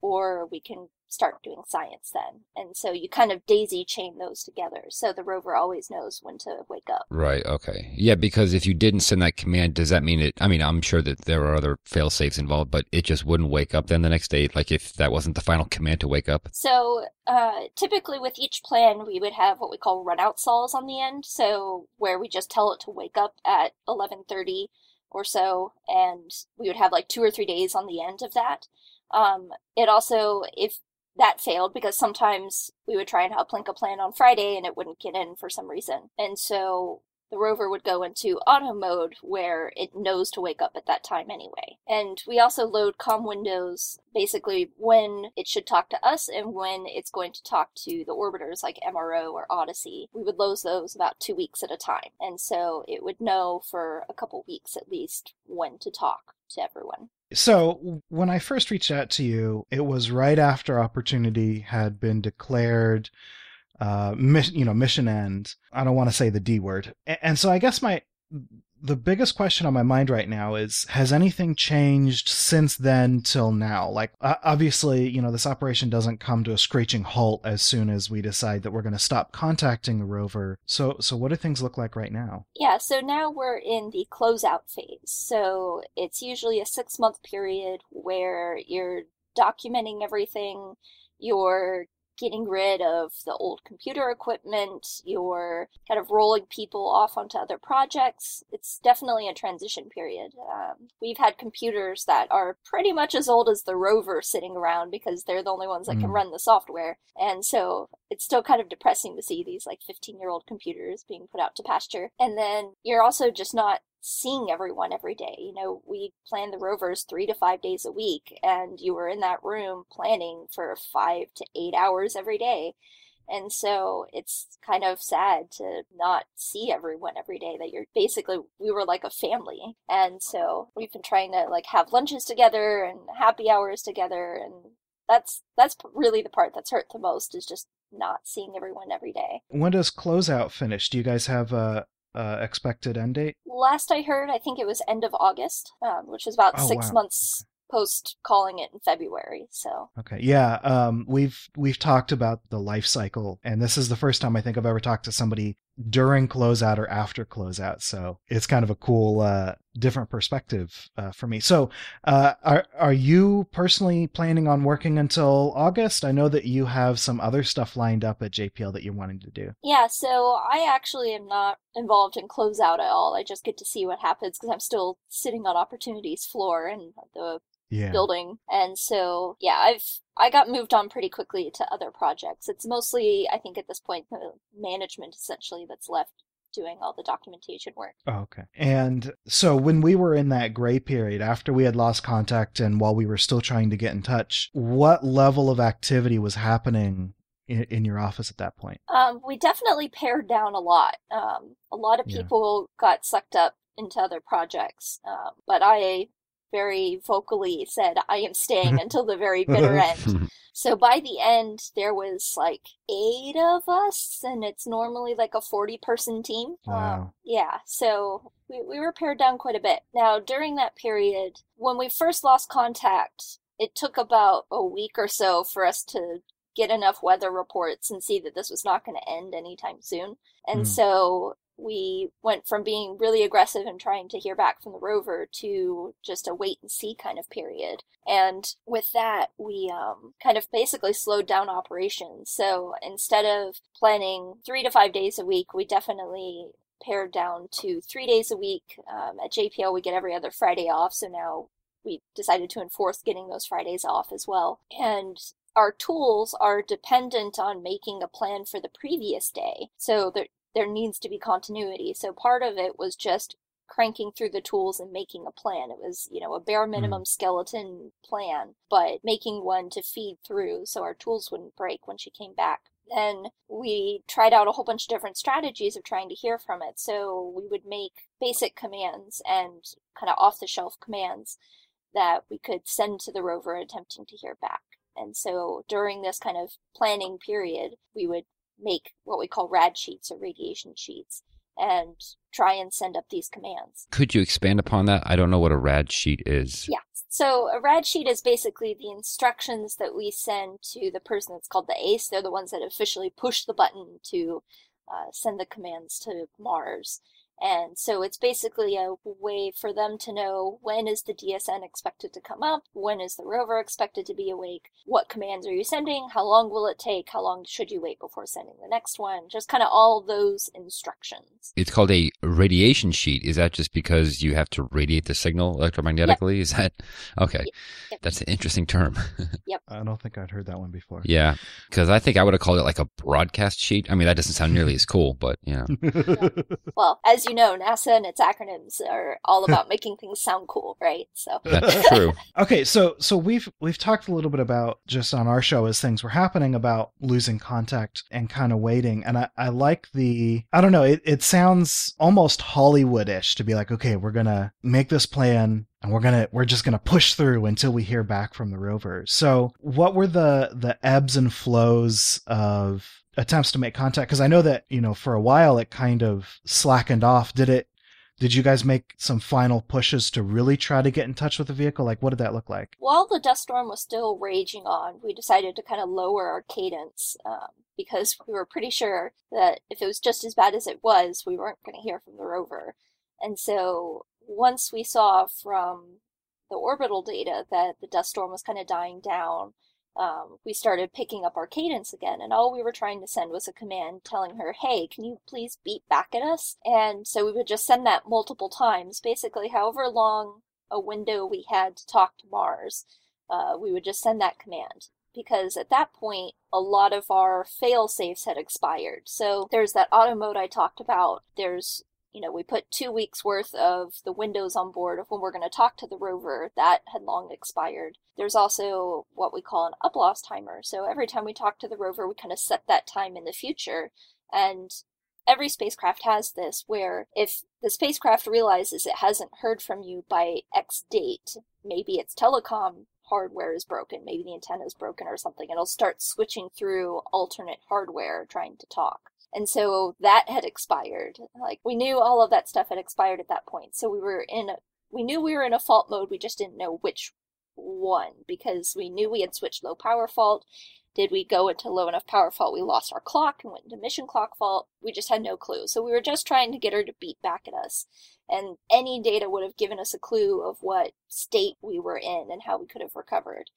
or we can start doing science then. And so you kind of daisy chain those together. So the rover always knows when to wake up. Right. Okay. Yeah. Because if you didn't send that command, does that mean it? I mean, I'm sure that there are other fail safes involved, but it just wouldn't wake up then the next day. Like if that wasn't the final command to wake up. So uh, typically with each plan, we would have what we call runout sols on the end. So where we just tell it to wake up at 11:30 or so, and we would have like two or three days on the end of that. Um, it also, if that failed, because sometimes we would try and uplink a plan on Friday and it wouldn't get in for some reason, and so the rover would go into auto mode where it knows to wake up at that time anyway. And we also load com windows basically when it should talk to us and when it's going to talk to the orbiters like MRO or Odyssey. We would load those about two weeks at a time. And so it would know for a couple weeks at least when to talk to everyone. So when I first reached out to you, it was right after Opportunity had been declared, uh, you know, mission end. I don't want to say the D word, and so I guess my the biggest question on my mind right now is: Has anything changed since then till now? Like, uh, obviously, you know, this operation doesn't come to a screeching halt as soon as we decide that we're going to stop contacting the rover. So, so what do things look like right now? Yeah, so now we're in the closeout phase. So it's usually a six month period where you're documenting everything, you're getting rid of the old computer equipment, you're kind of rolling people off onto other projects. It's definitely a transition period. Um, we've had computers that are pretty much as old as the rover sitting around because they're the only ones that can Mm. run the software. And so it's still kind of depressing to see these like 15 year old computers being put out to pasture. And then you're also just not seeing everyone every day. You know, we plan the rovers three to five days a week, and you were in that room planning for five to eight hours every day. And so it's kind of sad to not see everyone every day that you're basically we were like a family. And so we've been trying to like have lunches together and happy hours together and that's that's really the part that's hurt the most is just not seeing everyone every day. When does closeout finish? Do you guys have a, a expected end date? Last I heard, I think it was end of August, um, which is about Oh, six wow. months post calling it in February. So Okay. Yeah. Um, we've we've talked about the life cycle, and this is the first time I think I've ever talked to somebody during closeout or after closeout. So it's kind of a cool, uh, different perspective uh, for me. So, uh, are are you personally planning on working until August? I know that you have some other stuff lined up at JPL that you're wanting to do. yeah, so I actually am not involved in closeout at all. I just get to see what happens because I'm still sitting on Opportunity's floor and the Yeah. building. And so, yeah, I've I got moved on pretty quickly to other projects. It's mostly, I think, at this point, the management essentially that's left doing all the documentation work. Oh, okay. And so when we were in that gray period, after we had lost contact and while we were still trying to get in touch, what level of activity was happening in, in your office at that point? Um, we definitely pared down a lot. Um, a lot of Yeah. people got sucked up into other projects, um, but I very vocally said I am staying [LAUGHS] until the very bitter end. [LAUGHS] So by the end, there was like eight of us, and it's normally like a 40 person team. Um, Wow. yeah, so we, we were pared down quite a bit. Now, during that period, when we first lost contact, it took about a week or so for us to get enough weather reports and see that this was not going to end anytime soon. And Hmm. so we went from being really aggressive and trying to hear back from the rover to just a wait and see kind of period. And with that, we um, kind of basically slowed down operations. So instead of planning three to five days a week, we definitely pared down to three days a week. Um, at JPL, we get every other Friday off. So now we decided to enforce getting those Fridays off as well. And our tools are dependent on making a plan for the previous day. So there needs to be continuity. So part of it was just cranking through the tools and making a plan. It was, you know, a bare hmm. minimum skeleton plan, but making one to feed through so our tools wouldn't break when she came back. Then we tried out a whole bunch of different strategies of trying to hear from it. So we would make basic commands and kind of off the shelf commands that we could send to the rover attempting to hear back. And so during this kind of planning period, we would make what we call rad sheets or radiation sheets and try and send up these commands. Could you expand upon that? I don't know what a rad sheet is. Yeah. So a rad sheet is basically the instructions that we send to the person that's called the ace. They're the ones that officially push the button to uh, send the commands to Mars. And so it's basically a way for them to know when is the DSN expected to come up, when is the rover expected to be awake, what commands are you sending, how long will it take, how long should you wait before sending the next one, just kind of all those instructions. It's called a radiation sheet. Is that just because you have to radiate the signal electromagnetically? Is that okay? Yep. That's an interesting term. [LAUGHS] Yep. I don't think I'd heard that one before. yeah, because I think I would have called it like a broadcast sheet. I mean, that doesn't sound nearly as cool, but [LAUGHS] yeah. Well, as you know, NASA and its acronyms are all about making things sound cool, right? So [LAUGHS] That's true. [LAUGHS] Okay, so so we've we've talked a little bit about just on our show as things were happening about losing contact and kind of waiting, and I, I like the I don't know it it sounds almost Hollywoodish to be like okay we're gonna make this plan and we're gonna we're just gonna push through until we hear back from the rover. So what were the the ebbs and flows of attempts to make contact? Because I know that you know for a while it kind of slackened off. Did it? Did you guys make some final pushes to really try to get in touch with the vehicle? Like, what did that look like? while the dust storm was still raging on, we decided to kind of lower our cadence um, because we were pretty sure that if it was just as bad as it was, we weren't going to hear from the rover. And so once we saw from the orbital data that the dust storm was kind of dying down, um, we started picking up our cadence again. And all we were trying to send was a command telling her, hey, can you please beat back at us? And so we would just send that multiple times, basically, however long a window we had to talk to Mars, uh, we would just send that command. Because at that point, a lot of our fail safes had expired. So there's that auto mode I talked about. There's you know, we put two weeks worth of the windows on board of when we're going to talk to the rover. That had long expired. There's also what we call an up loss timer. So every time we talk to the rover, we kind of set that time in the future. And every spacecraft has this where if the spacecraft realizes it hasn't heard from you by X date, maybe its telecom hardware is broken, maybe the antenna is broken or something, it'll start switching through alternate hardware trying to talk. And so that had expired. Like we knew all of that stuff had expired at that point. So we were in a, we knew we were in a fault mode, we just didn't know which one because we knew we had switched low power fault. Did we go into low enough power fault we lost our clock and went into mission clock fault? We just had no clue. So we were just trying to get her to beat back at us. And any data would have given us a clue of what state we were in and how we could have recovered.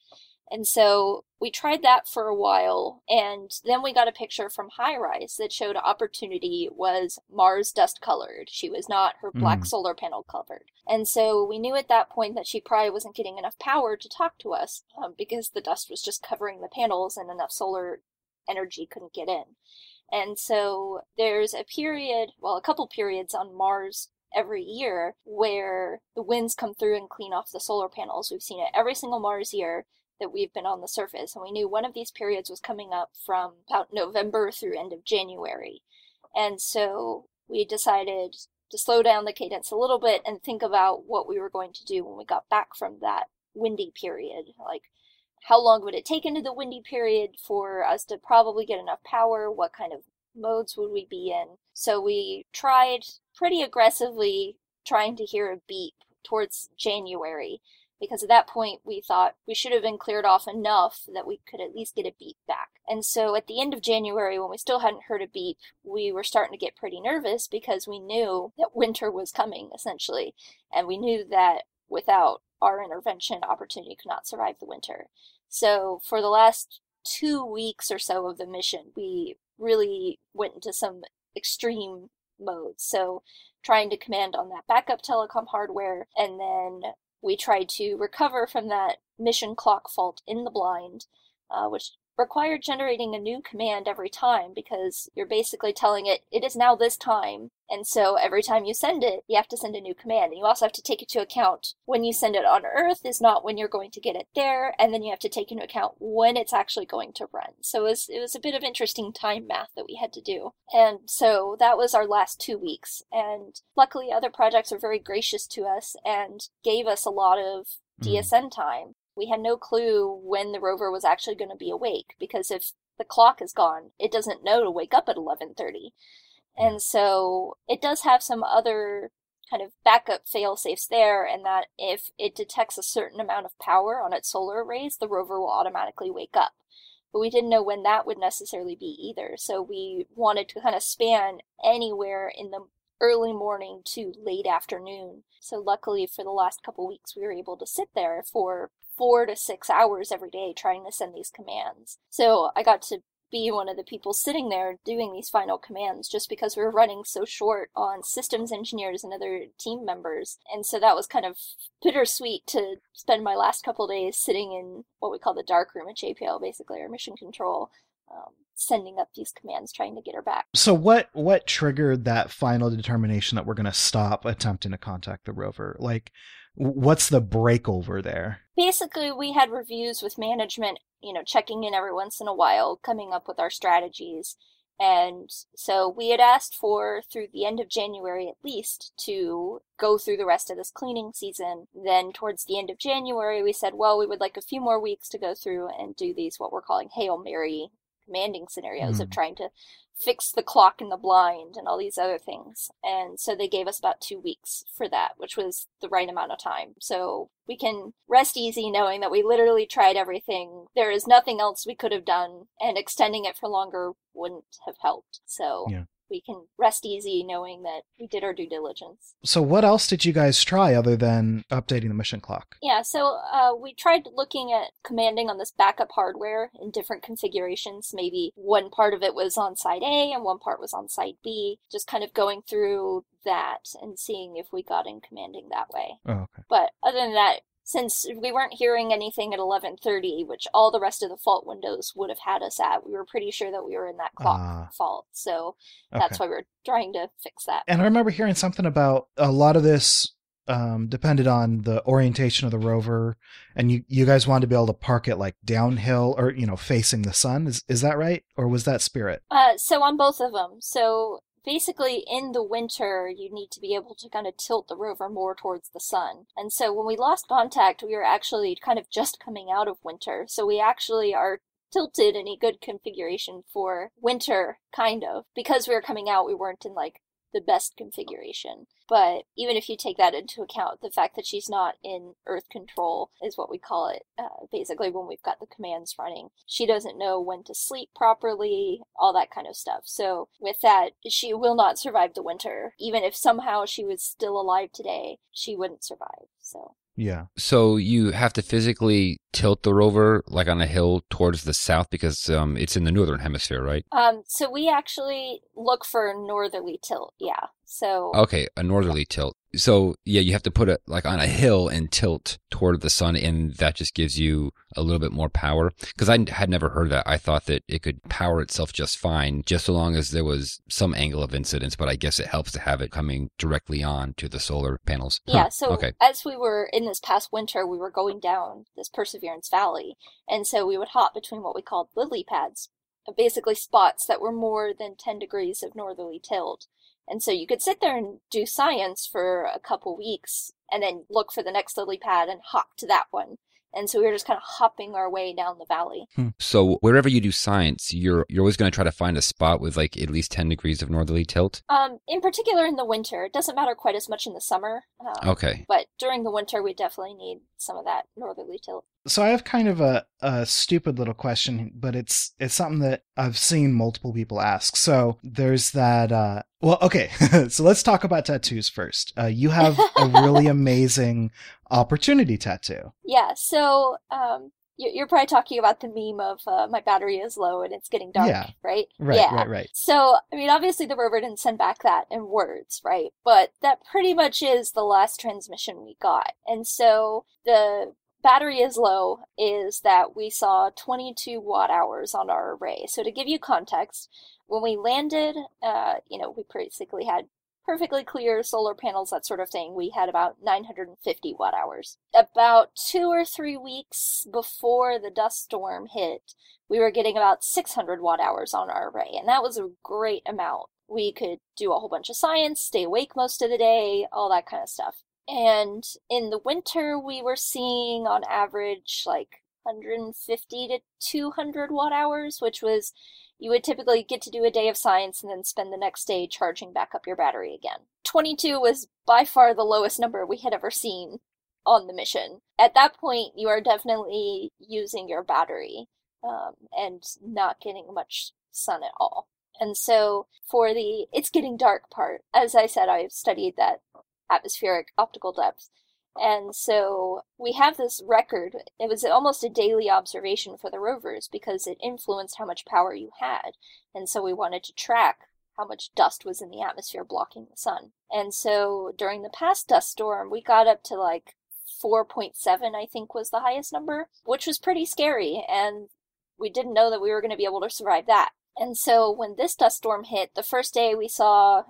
And so we tried that for a while, and then we got a picture from HiRISE that showed Opportunity was Mars dust colored. She was not her black Mm. solar panel covered. And so we knew at that point that she probably wasn't getting enough power to talk to us um, because the dust was just covering the panels and enough solar energy couldn't get in. And so there's a period, well, a couple periods on Mars every year where the winds come through and clean off the solar panels. We've seen it every single Mars year that we've been on the surface, and we knew one of these periods was coming up from about November through end of January. And so we decided to slow down the cadence a little bit and think about what we were going to do when we got back from that windy period. Like, how long would it take into the windy period for us to probably get enough power? What kind of modes would we be in? So we tried pretty aggressively trying to hear a beep towards January because at that point we thought we should have been cleared off enough that we could at least get a beep back. And so at the end of January, when we still hadn't heard a beep, we were starting to get pretty nervous because we knew that winter was coming essentially. And we knew that without our intervention, opportunity could not survive the winter. So for the last two weeks or so of the mission, we really went into some extreme modes. So trying to command on that backup telecom hardware and then we tried to recover from that mission clock fault in the blind, uh, which required generating a new command every time because you're basically telling it it is now this time. And so every time you send it you have to send a new command. And you also have to take into account when you send it on earth is not when you're going to get it there. And then you have to take into account when it's actually going to run. So it was, it was a bit of interesting time math that we had to do. And so that was our last two weeks. And luckily other projects were very gracious to us and gave us a lot of hmm. DSN time we had no clue when the rover was actually going to be awake because if the clock is gone, it doesn't know to wake up at 11:30. Hmm. And so it does have some other kind of backup fail safes there and that if it detects a certain amount of power on its solar arrays, the rover will automatically wake up. But we didn't know when that would necessarily be either. So we wanted to kind of span anywhere in the early morning to late afternoon. So luckily for the last couple weeks we were able to sit there for four to six hours every day trying to send these commands. So I got to be one of the people sitting there doing these final commands just because we were running so short on systems engineers and other team members. And so that was kind of bittersweet to spend my last couple days sitting in what we call the dark room at JPL, basically, our mission control. Um, sending up these commands trying to get her back. So what what triggered that final determination that we're going to stop attempting to contact the rover? Like what's the breakover there? Basically, we had reviews with management, you know, checking in every once in a while, coming up with our strategies. And so we had asked for through the end of January at least to go through the rest of this cleaning season. Then towards the end of January, we said, well, we would like a few more weeks to go through and do these, what we're calling Hail Mary commanding scenarios mm. of hmm. trying to fix the clock in the blind and all these other things. And so they gave us about two weeks for that, which was the right amount of time. So we can rest easy knowing that we literally tried everything. There is nothing else we could have done, and extending it for longer wouldn't have helped. So yeah we can rest easy knowing that we did our due diligence. So, what else did you guys try other than updating the mission clock? Yeah, so uh, we tried looking at commanding on this backup hardware in different configurations. Maybe one part of it was on side A and one part was on side B, just kind of going through that and seeing if we got in commanding that way. Oh, okay. But other than that, since we weren't hearing anything at 11:30 which all the rest of the fault windows would have had us at we were pretty sure that we were in that clock uh, fault. So that's okay. why we are trying to fix that. And i remember hearing something about a lot of this um, depended on the orientation of the rover and you, you guys wanted to be able to park it like downhill or you know facing the sun. Is, is that right? Or was that spirit? Uh, so on both of them so basically in the winter you need to be able to kind of tilt the rover more towards the sun. And so when we lost contact we were actually kind of just coming out of winter. So we actually are tilted in a good configuration for winter kind of. Because we were coming out we weren't in like the best configuration. But even if you take that into account, the fact that she's not in Earth control is what we call it, uh, basically, when we've got the commands running. She doesn't know when to sleep properly, all that kind of stuff. So, with that, she will not survive the winter. Even if somehow she was still alive today, she wouldn't survive. So. Yeah. So you have to physically tilt the rover like on a hill towards the south because um, it's in the northern hemisphere, right? Um. So we actually look for a northerly tilt. Yeah. So. Okay, a northerly tilt. So yeah, you have to put it like on a hill and tilt toward the sun, and that just gives you a little bit more power. Because I had never heard that. I thought that it could power itself just fine, just so long as there was some angle of incidence. But I guess it helps to have it coming directly on to the solar panels. Huh, Yeah, so okay. as we were in this past winter, we were going down this Perseverance Valley, and so we would hop between what we called lily pads, basically spots that were more than 10 degrees of northerly tilt. And so you could sit there and do science for a couple weeks and then look for the next lily pad and hop to that one. And so we were just kind of hopping our way down the valley. So wherever you do science, you're you're always going to try to find a spot with like at least ten degrees of northerly tilt. Um, in particular in the winter, it doesn't matter quite as much in the summer. Uh, Okay. But during the winter, we definitely need some of that northerly tilt. So I have kind of a, a stupid little question, but it's it's something that I've seen multiple people ask. So there's that. Uh, well, okay. [LAUGHS] so let's talk about tattoos first. Uh, you have a really [LAUGHS] amazing opportunity tattoo. Yeah, so um, you- you're probably talking about the meme of uh, my battery is low and it's getting dark, Yeah. right? Right, yeah. right, right. So, I mean, obviously the rover didn't send back that in words, right? But that pretty much is the last transmission we got. And so the battery is low is that we saw 22 watt hours on our array. So to give you context, when we landed, uh, you know, we basically had perfectly clear solar panels, that sort of thing. We had about 950 watt hours. About two or three weeks before the dust storm hit, we were getting about 600 watt hours on our array, and that was a great amount. We could do a whole bunch of science, stay awake most of the day, all that kind of stuff. And in the winter, we were seeing on average like 150 to 200 watt hours, which was you would typically get to do a day of science and then spend the next day charging back up your battery again. 22 was by far the lowest number we had ever seen on the mission. At that point, you are definitely using your battery um, and not getting much sun at all. And so for the it's getting dark part, as I said, I've studied that atmospheric optical depth. And so we have this record. It was almost a daily observation for the rovers because it influenced how much power you had. And so we wanted to track how much dust was in the atmosphere blocking the sun. And so during the past dust storm, we got up to like 4.7, I think was the highest number, which was pretty scary. And we didn't know that we were going to be able to survive that. And so when this dust storm hit, the first day we saw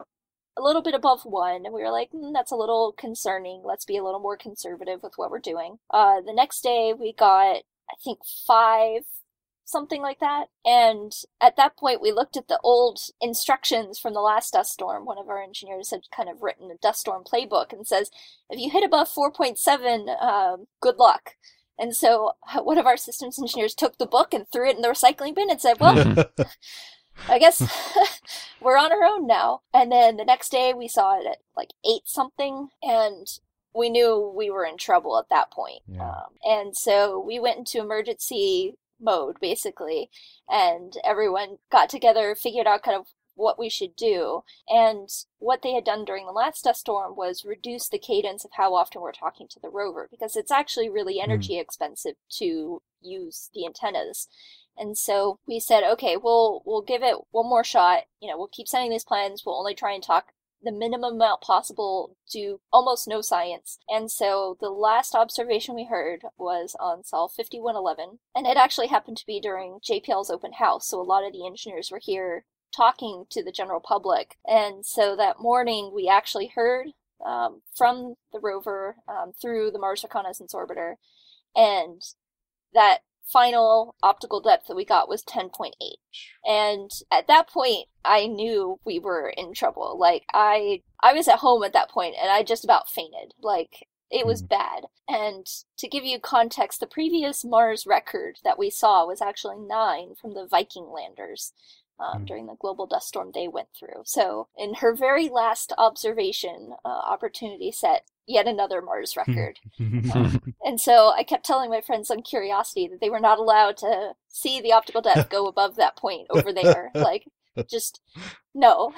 a little bit above one, and we were like, mm, that's a little concerning. Let's be a little more conservative with what we're doing. Uh, the next day we got, I think, five, something like that. And at that point, we looked at the old instructions from the last dust storm. One of our engineers had kind of written a dust storm playbook and says, if you hit above 4.7, um, good luck. And so one of our systems engineers took the book and threw it in the recycling bin and said, well, [LAUGHS] I guess [LAUGHS] we're on our own now. And then the next day we saw it at like eight something, and we knew we were in trouble at that point. Yeah. Um, and so we went into emergency mode basically, and everyone got together, figured out kind of what we should do. And what they had done during the last dust storm was reduce the cadence of how often we're talking to the rover because it's actually really energy expensive to use the antennas. And so we said, okay, we'll we'll give it one more shot. You know, we'll keep sending these plans. We'll only try and talk the minimum amount possible, do almost no science. And so the last observation we heard was on Sol 5111, and it actually happened to be during JPL's open house. So a lot of the engineers were here talking to the general public. And so that morning we actually heard um, from the rover um, through the Mars Reconnaissance Orbiter, and that final optical depth that we got was 10.8. And at that point, I knew we were in trouble. Like I I was at home at that point and I just about fainted. Like it was bad. And to give you context, the previous Mars record that we saw was actually 9 from the Viking landers. Um, Hmm. during the global dust storm they went through. So, in her very last observation, uh, opportunity set yet another Mars record. [LAUGHS] Um, and so I kept telling my friends on Curiosity that they were not allowed to see the optical depth go [LAUGHS] above that point over there. Like, just no.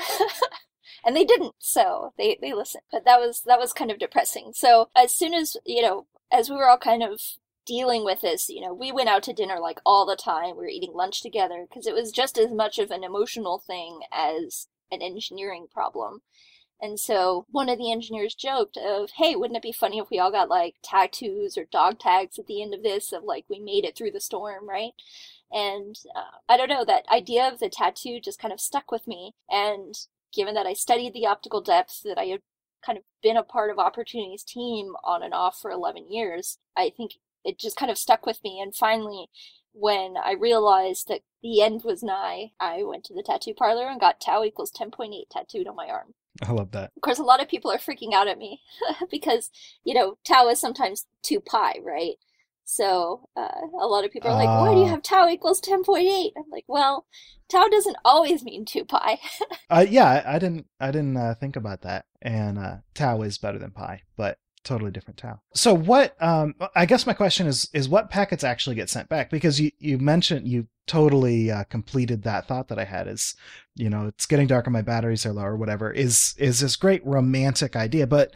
[LAUGHS] and they didn't, so they, they listened. But that was that was kind of depressing. So as soon as you know, as we were all kind of dealing with this, you know, we went out to dinner like all the time. We were eating lunch together because it was just as much of an emotional thing as an engineering problem. And so one of the engineers joked of, "Hey, wouldn't it be funny if we all got like tattoos or dog tags at the end of this of like we made it through the storm, right?" And uh, I don't know, that idea of the tattoo just kind of stuck with me. And given that I studied the optical depth, that I had kind of been a part of Opportunity's team on and off for 11 years, I think it just kind of stuck with me. And finally, when I realized that the end was nigh, I went to the tattoo parlor and got tau equals 10.8 tattooed on my arm. I love that. Of course, a lot of people are freaking out at me [LAUGHS] because, you know, tau is sometimes 2 pi, right? So uh, a lot of people are like, why do you Ah. have tau equals 10.8? I'm like, well, tau doesn't always mean 2 pi. [LAUGHS] Uh, yeah, I, I didn't. I didn't uh, think about that. And uh, tau is better than pi, but totally different tau. So what? Um, I guess my question is: is what packets actually get sent back? Because you you mentioned you totally uh, completed that thought that I had. Is you know it's getting dark and my batteries are low or whatever. Is is this great romantic idea? But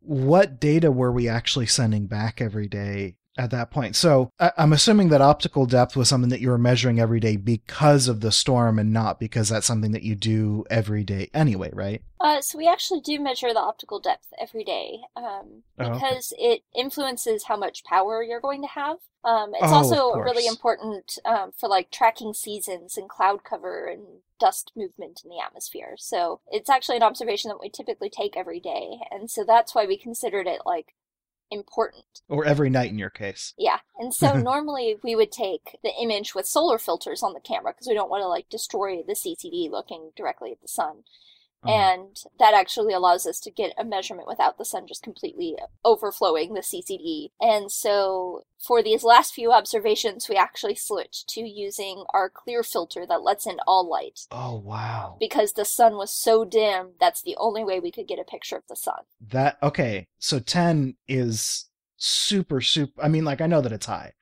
what data were we actually sending back every day at that point. So I- I'm assuming that optical depth was something that you were measuring every day because of the storm and not because that's something that you do every day anyway, right? Uh, so we actually do measure the optical depth every day um, Oh, okay. because it influences how much power you're going to have. Um, it's Oh, also really important um, for like tracking seasons and cloud cover and dust movement in the atmosphere. So it's actually an observation that we typically take every day, and so that's why we considered it like important. Or every night in your case. Yeah. And so [LAUGHS] normally we would take the image with solar filters on the camera because we don't want to like destroy the CCD looking directly at the sun. Um, And that actually allows us to get a measurement without the sun just completely overflowing the CCD. And so for these last few observations, we actually switched to using our clear filter that lets in all light. oh wow. Because the sun was so dim, that's the only way we could get a picture of the sun. That okay. So 10 is super super I mean like I know that it's high.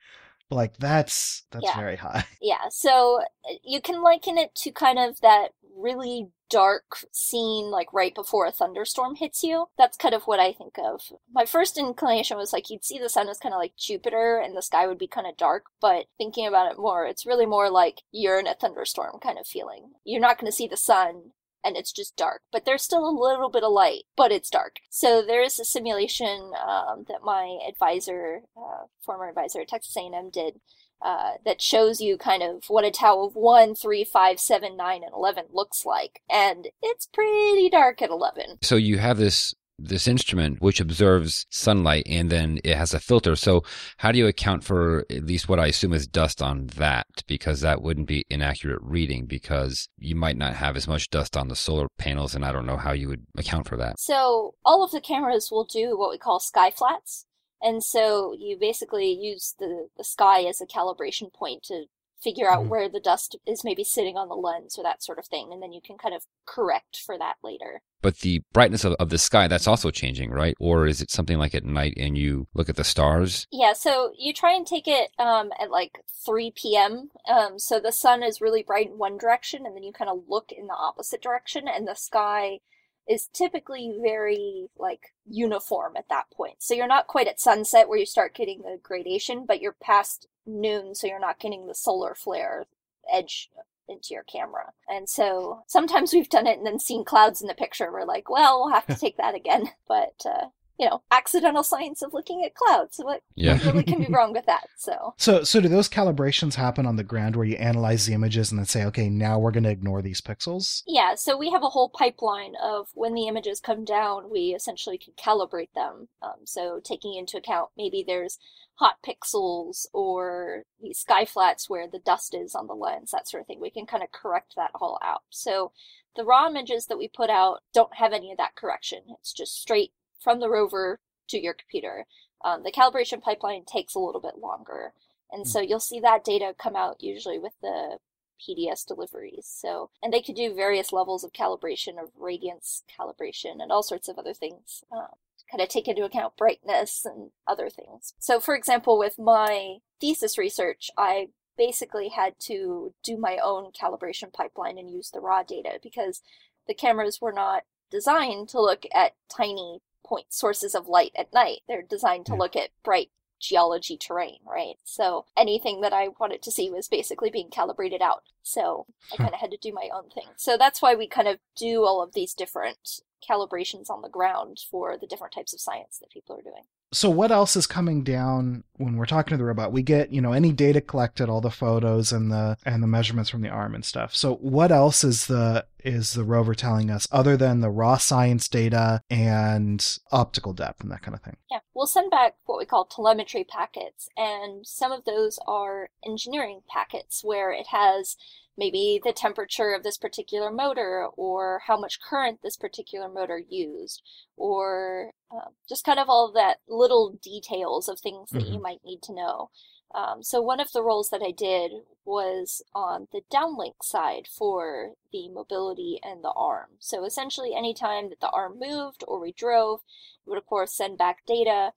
But like that's that's Yeah. very high. [LAUGHS] Yeah, so uh, you can liken it to kind of that really dark scene like right before a thunderstorm hits you. That's kind of what I think of. My first inclination was like you'd see the sun as kind of like Jupiter and the sky would be kind of dark, but thinking about it more, it's really more like you're in a thunderstorm kind of feeling. You're not going to see the sun and it's just dark, but there's still a little bit of light, but it's dark. So there is a simulation um, that my advisor, uh, former advisor at Texas A&M did uh, that shows you kind of what a tau of 1, 3, 5, 7, 9, and 11 looks like. And it's pretty dark at 11. So you have this this instrument which observes sunlight and then it has a filter. So how do you account for at least what I assume is dust on that? Because that wouldn't be inaccurate reading because you might not have as much dust on the solar panels and I don't know how you would account for that. So all of the cameras will do what we call sky flats. And so you basically use the, the sky as a calibration point to figure out Mhm. where the dust is maybe sitting on the lens or that sort of thing. And then you can kind of correct for that later. But the brightness of, of the sky, that's also changing, right? Or is it something like at night and you look at the stars? Yeah, so you try and take it um, at like 3 p.m. Um, so the sun is really bright in one direction, and then you kind of look in the opposite direction, and the sky is typically very like uniform at that point. So you're not quite at sunset where you start getting the gradation, but you're past noon, so you're not getting the solar flare edge into your camera. And so sometimes we've done it and then seen clouds in the picture. We're like, well, we'll have to [LAUGHS] take that again. But uh, you know, accidental science of looking at clouds. What Yeah. really can be wrong with that? So [LAUGHS] So so do those calibrations happen on the ground where you analyze the images and then say, okay, now we're gonna ignore these pixels? yeah, so we have a whole pipeline of when the images come down, we essentially can calibrate them. Um, so taking into account maybe there's hot pixels or these sky flats where the dust is on the lens, that sort of thing. We can kind of correct that all out. So the raw images that we put out don't have any of that correction. It's just straight from the rover to your computer. Um, the calibration pipeline takes a little bit longer. And so you'll see that data come out usually with the PDS deliveries. So, and they could do various levels of calibration, of radiance calibration, and all sorts of other things um, to kind of take into account brightness and other things. So, for example, with my thesis research, I basically had to do my own calibration pipeline and use the raw data because the cameras were not designed to look at tiny point sources of light at night. They're designed to Yeah. look at bright geology terrain, right? So anything that I wanted to see was basically being calibrated out. So I kind of had to do my own thing. So that's why we kind of do all of these different calibrations on the ground for the different types of science that people are doing. So what else is coming down when we're talking to the robot? We get, you know, any data collected, all the photos and the and the measurements from the arm and stuff. So what else is the is the rover telling us other than the raw science data and optical depth and that kind of thing? Yeah, we'll send back what we call telemetry packets, and some of those are engineering packets where it has maybe the temperature of this particular motor or how much current this particular motor used or uh, just kind of all that little details of things that mm-hmm. you might need to know. Um, so one of the roles that i did was on the downlink side for the mobility and the arm. So essentially anytime that the arm moved or we drove it would of course send back data.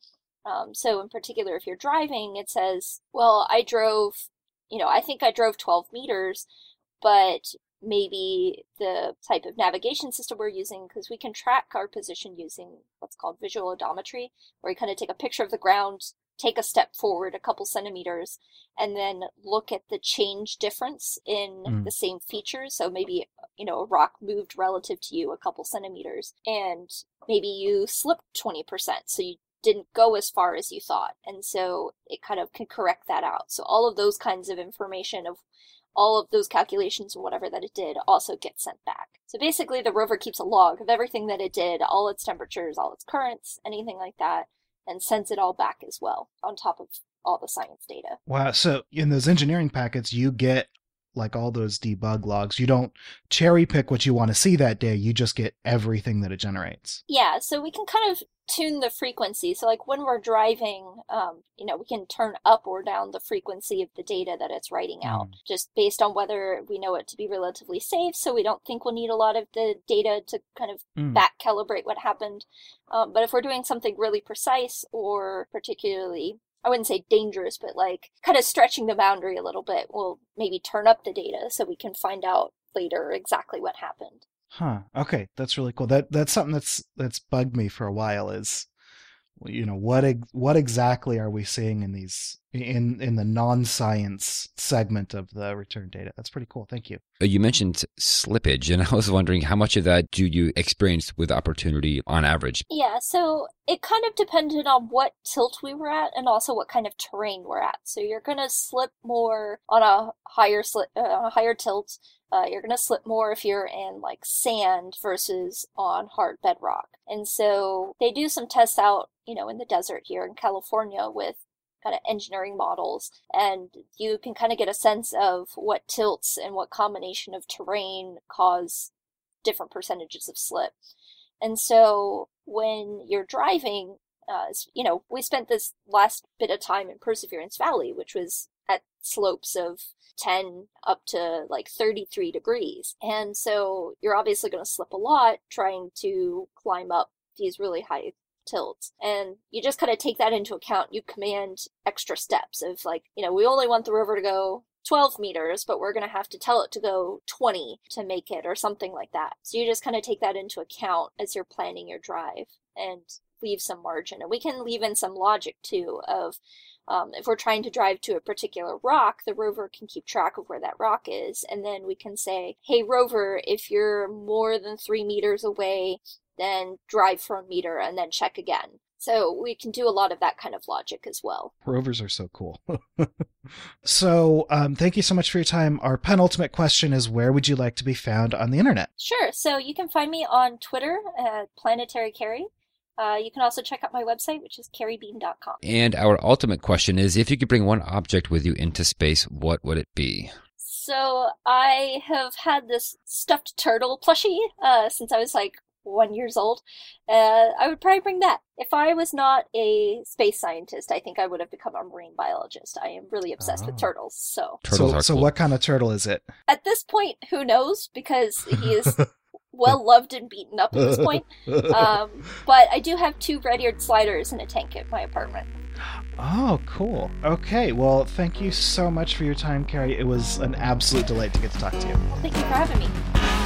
Um, so in particular if you're driving it says well i drove you know, I think I drove 12 meters, but maybe the type of navigation system we're using, because we can track our position using what's called visual odometry, where you kind of take a picture of the ground, take a step forward a couple centimeters, and then look at the change difference in mm. the same features. So maybe, you know, a rock moved relative to you a couple centimeters, and maybe you slipped 20%. So you didn't go as far as you thought. And so it kind of can correct that out. So all of those kinds of information of all of those calculations and whatever that it did also get sent back. So basically the rover keeps a log of everything that it did, all its temperatures, all its currents, anything like that, and sends it all back as well on top of all the science data. Wow. So in those engineering packets, you get like all those debug logs. You don't cherry pick what you want to see that day. You just get everything that it generates. Yeah. So we can kind of tune the frequency. So like when we're driving, um, you know, we can turn up or down the frequency of the data that it's writing out, mm. just based on whether we know it to be relatively safe. So we don't think we'll need a lot of the data to kind of mm. back calibrate what happened. Um, but if we're doing something really precise or particularly I wouldn't say dangerous, but like kind of stretching the boundary a little bit. We'll maybe turn up the data so we can find out later exactly what happened. Huh. Okay, that's really cool. That that's something that's that's bugged me for a while. Is you know what what exactly are we seeing in these in in the non-science segment of the return data? That's pretty cool. Thank you. Uh, you mentioned slippage and [LAUGHS] i was wondering how much of that do you experience with opportunity on average? Yeah so it kind of depended on what tilt we were at and also what kind of terrain we're at. So you're going to slip more on a higher slip uh, on a higher tilt uh, you're going to slip more if you're in like sand versus on hard bedrock. And so they do some tests out, you know, in the desert here in California with kind of engineering models and you can kind of get a sense of what tilts and what combination of terrain cause different percentages of slip. And so when you're driving, uh, you know, we spent this last bit of time in Perseverance Valley, which was at slopes of 10 up to like 33 degrees. And so you're obviously going to slip a lot trying to climb up these really high tilts. And you just kind of take that into account. You command extra steps of like, you know, we only want the river to go 12 meters, but we're going to have to tell it to go 20 to make it or something like that. So you just kind of take that into account as you're planning your drive and leave some margin. And we can leave in some logic too of um, if we're trying to drive to a particular rock, the rover can keep track of where that rock is. And then we can say, hey, rover, if you're more than three meters away, then drive for a meter and then check again. So we can do a lot of that kind of logic as well. Rovers are so cool. [LAUGHS] so um, thank you so much for your time. Our penultimate question is where would you like to be found on the internet? Sure. So you can find me on Twitter at Planetary Keri. Uh, you can also check out my website, which is keribean.com. And our ultimate question is if you could bring one object with you into space, what would it be? So I have had this stuffed turtle plushie uh, since I was like one years old. Uh, I would probably bring that. If I was not a space scientist, I think I would have become a marine biologist. I am really obsessed oh. with turtles. So, turtles so, so cool. what kind of turtle is it? At this point, who knows? Because he is [LAUGHS] well loved and beaten up at this point. [LAUGHS] Um, but I do have two red-eared sliders in a tank at my apartment. Oh, cool. Okay, well, thank you so much for your time, Keri. It was an absolute delight to get to talk to you. Thank you for having me.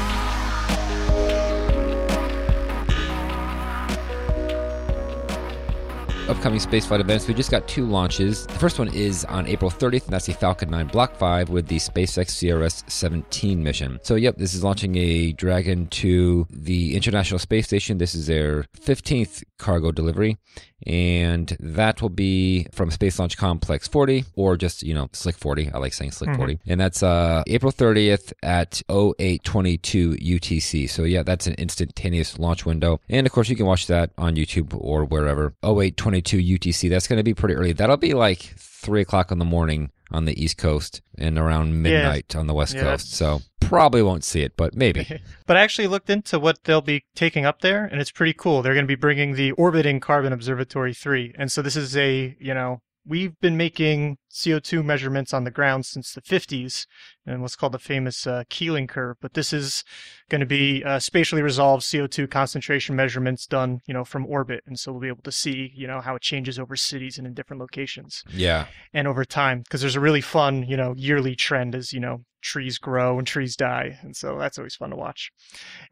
Upcoming spaceflight events, we just got two launches. The first one is on April 30th, and that's the Falcon 9 Block 5 with the SpaceX CRS 17 mission. So, yep, this is launching a Dragon to the International Space Station. This is their 15th cargo delivery and that will be from Space Launch Complex 40 or just, you know, Slick 40. I like saying Slick Mhm. 40. And that's uh, April 30th at 0822 UTC. So, yeah, that's an instantaneous launch window. And of course, you can watch that on YouTube or wherever. 0822 UTC. That's going to be pretty early. That'll be like 3 o'clock in the morning on the East Coast and around midnight on the West Yeah, Coast. So, probably won't see it, but maybe. [LAUGHS] But I actually looked into what they'll be taking up there, and it's pretty cool. They're going to be bringing the Orbiting Carbon Observatory 3. And so this is a, you know, we've been making CO2 measurements on the ground since the 50s and what's called the famous uh, Keeling curve. But this is going to be uh, spatially resolved CO2 concentration measurements done, you know, from orbit. And so we'll be able to see, you know, how it changes over cities and in different locations Yeah. and over time because there's a really fun you know yearly trend as you know trees grow and trees die and so that's always fun to watch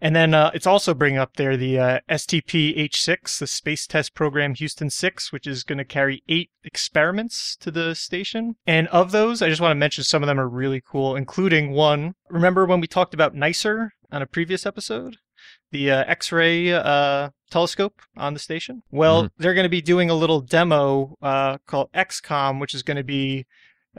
and then uh, it's also bringing up there the uh, stp h6 the space test program houston 6 which is going to carry eight experiments to the station and of those i just want to mention some of them are really cool including one remember when we talked about NICER on a previous episode the uh, X-ray uh, telescope on the station. Well, Mhm. they're going to be doing a little demo uh, called XCOM, which is going to be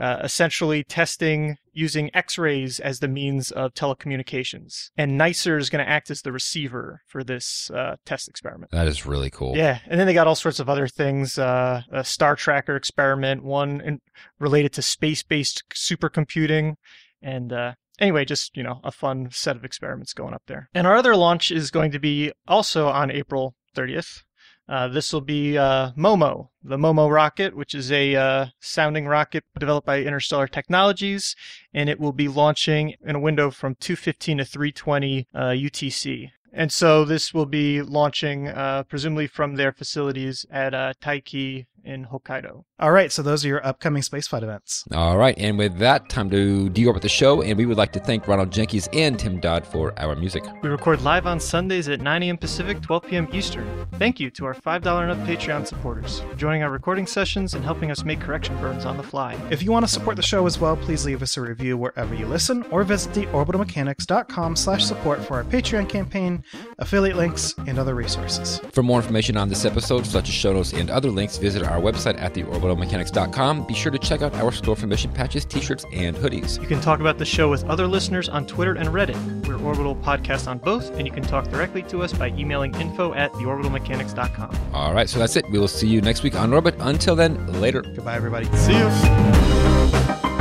uh, essentially testing using X-rays as the means of telecommunications. And NICER is going to act as the receiver for this uh, test experiment. That is really cool. Yeah, and then they got all sorts of other things. Uh, a Star Tracker experiment, one in, related to space-based supercomputing, and uh, anyway, just you know, a fun set of experiments going up there. And our other launch is going to be also on April 30th. Uh, this will be uh, Momo, the Momo rocket, which is a uh, sounding rocket developed by Interstellar Technologies, and it will be launching in a window from 2:15 to 3:20 uh, UTC. And so this will be launching uh, presumably from their facilities at uh, Taiki in Hokkaido. All right, so those are your upcoming spaceflight events. All right, and with that, time to deorbit the show, and we would like to thank Ronald Jenkins and Tim Dodd for our music. We record live on Sundays at 9 a.m. Pacific, 12 p.m. Eastern. Thank you to our $5 and up Patreon supporters for joining our recording sessions and helping us make correction burns on the fly. If you want to support the show as well, please leave us a review wherever you listen, or visit theorbitalmechanics.com slash support for our Patreon campaign, affiliate links, and other resources. For more information on this episode, such as show notes and other links, visit our website at theorbitalmechanics.com. Be sure to check out our store for mission patches, t-shirts, and hoodies. You can talk about the show with other listeners on Twitter and Reddit. We're Orbital Podcast on both, and you can talk directly to us by emailing info at theorbitalmechanics.com. All right, so that's it. We will see you next week on Orbit. Until then, later. Goodbye, everybody. See you!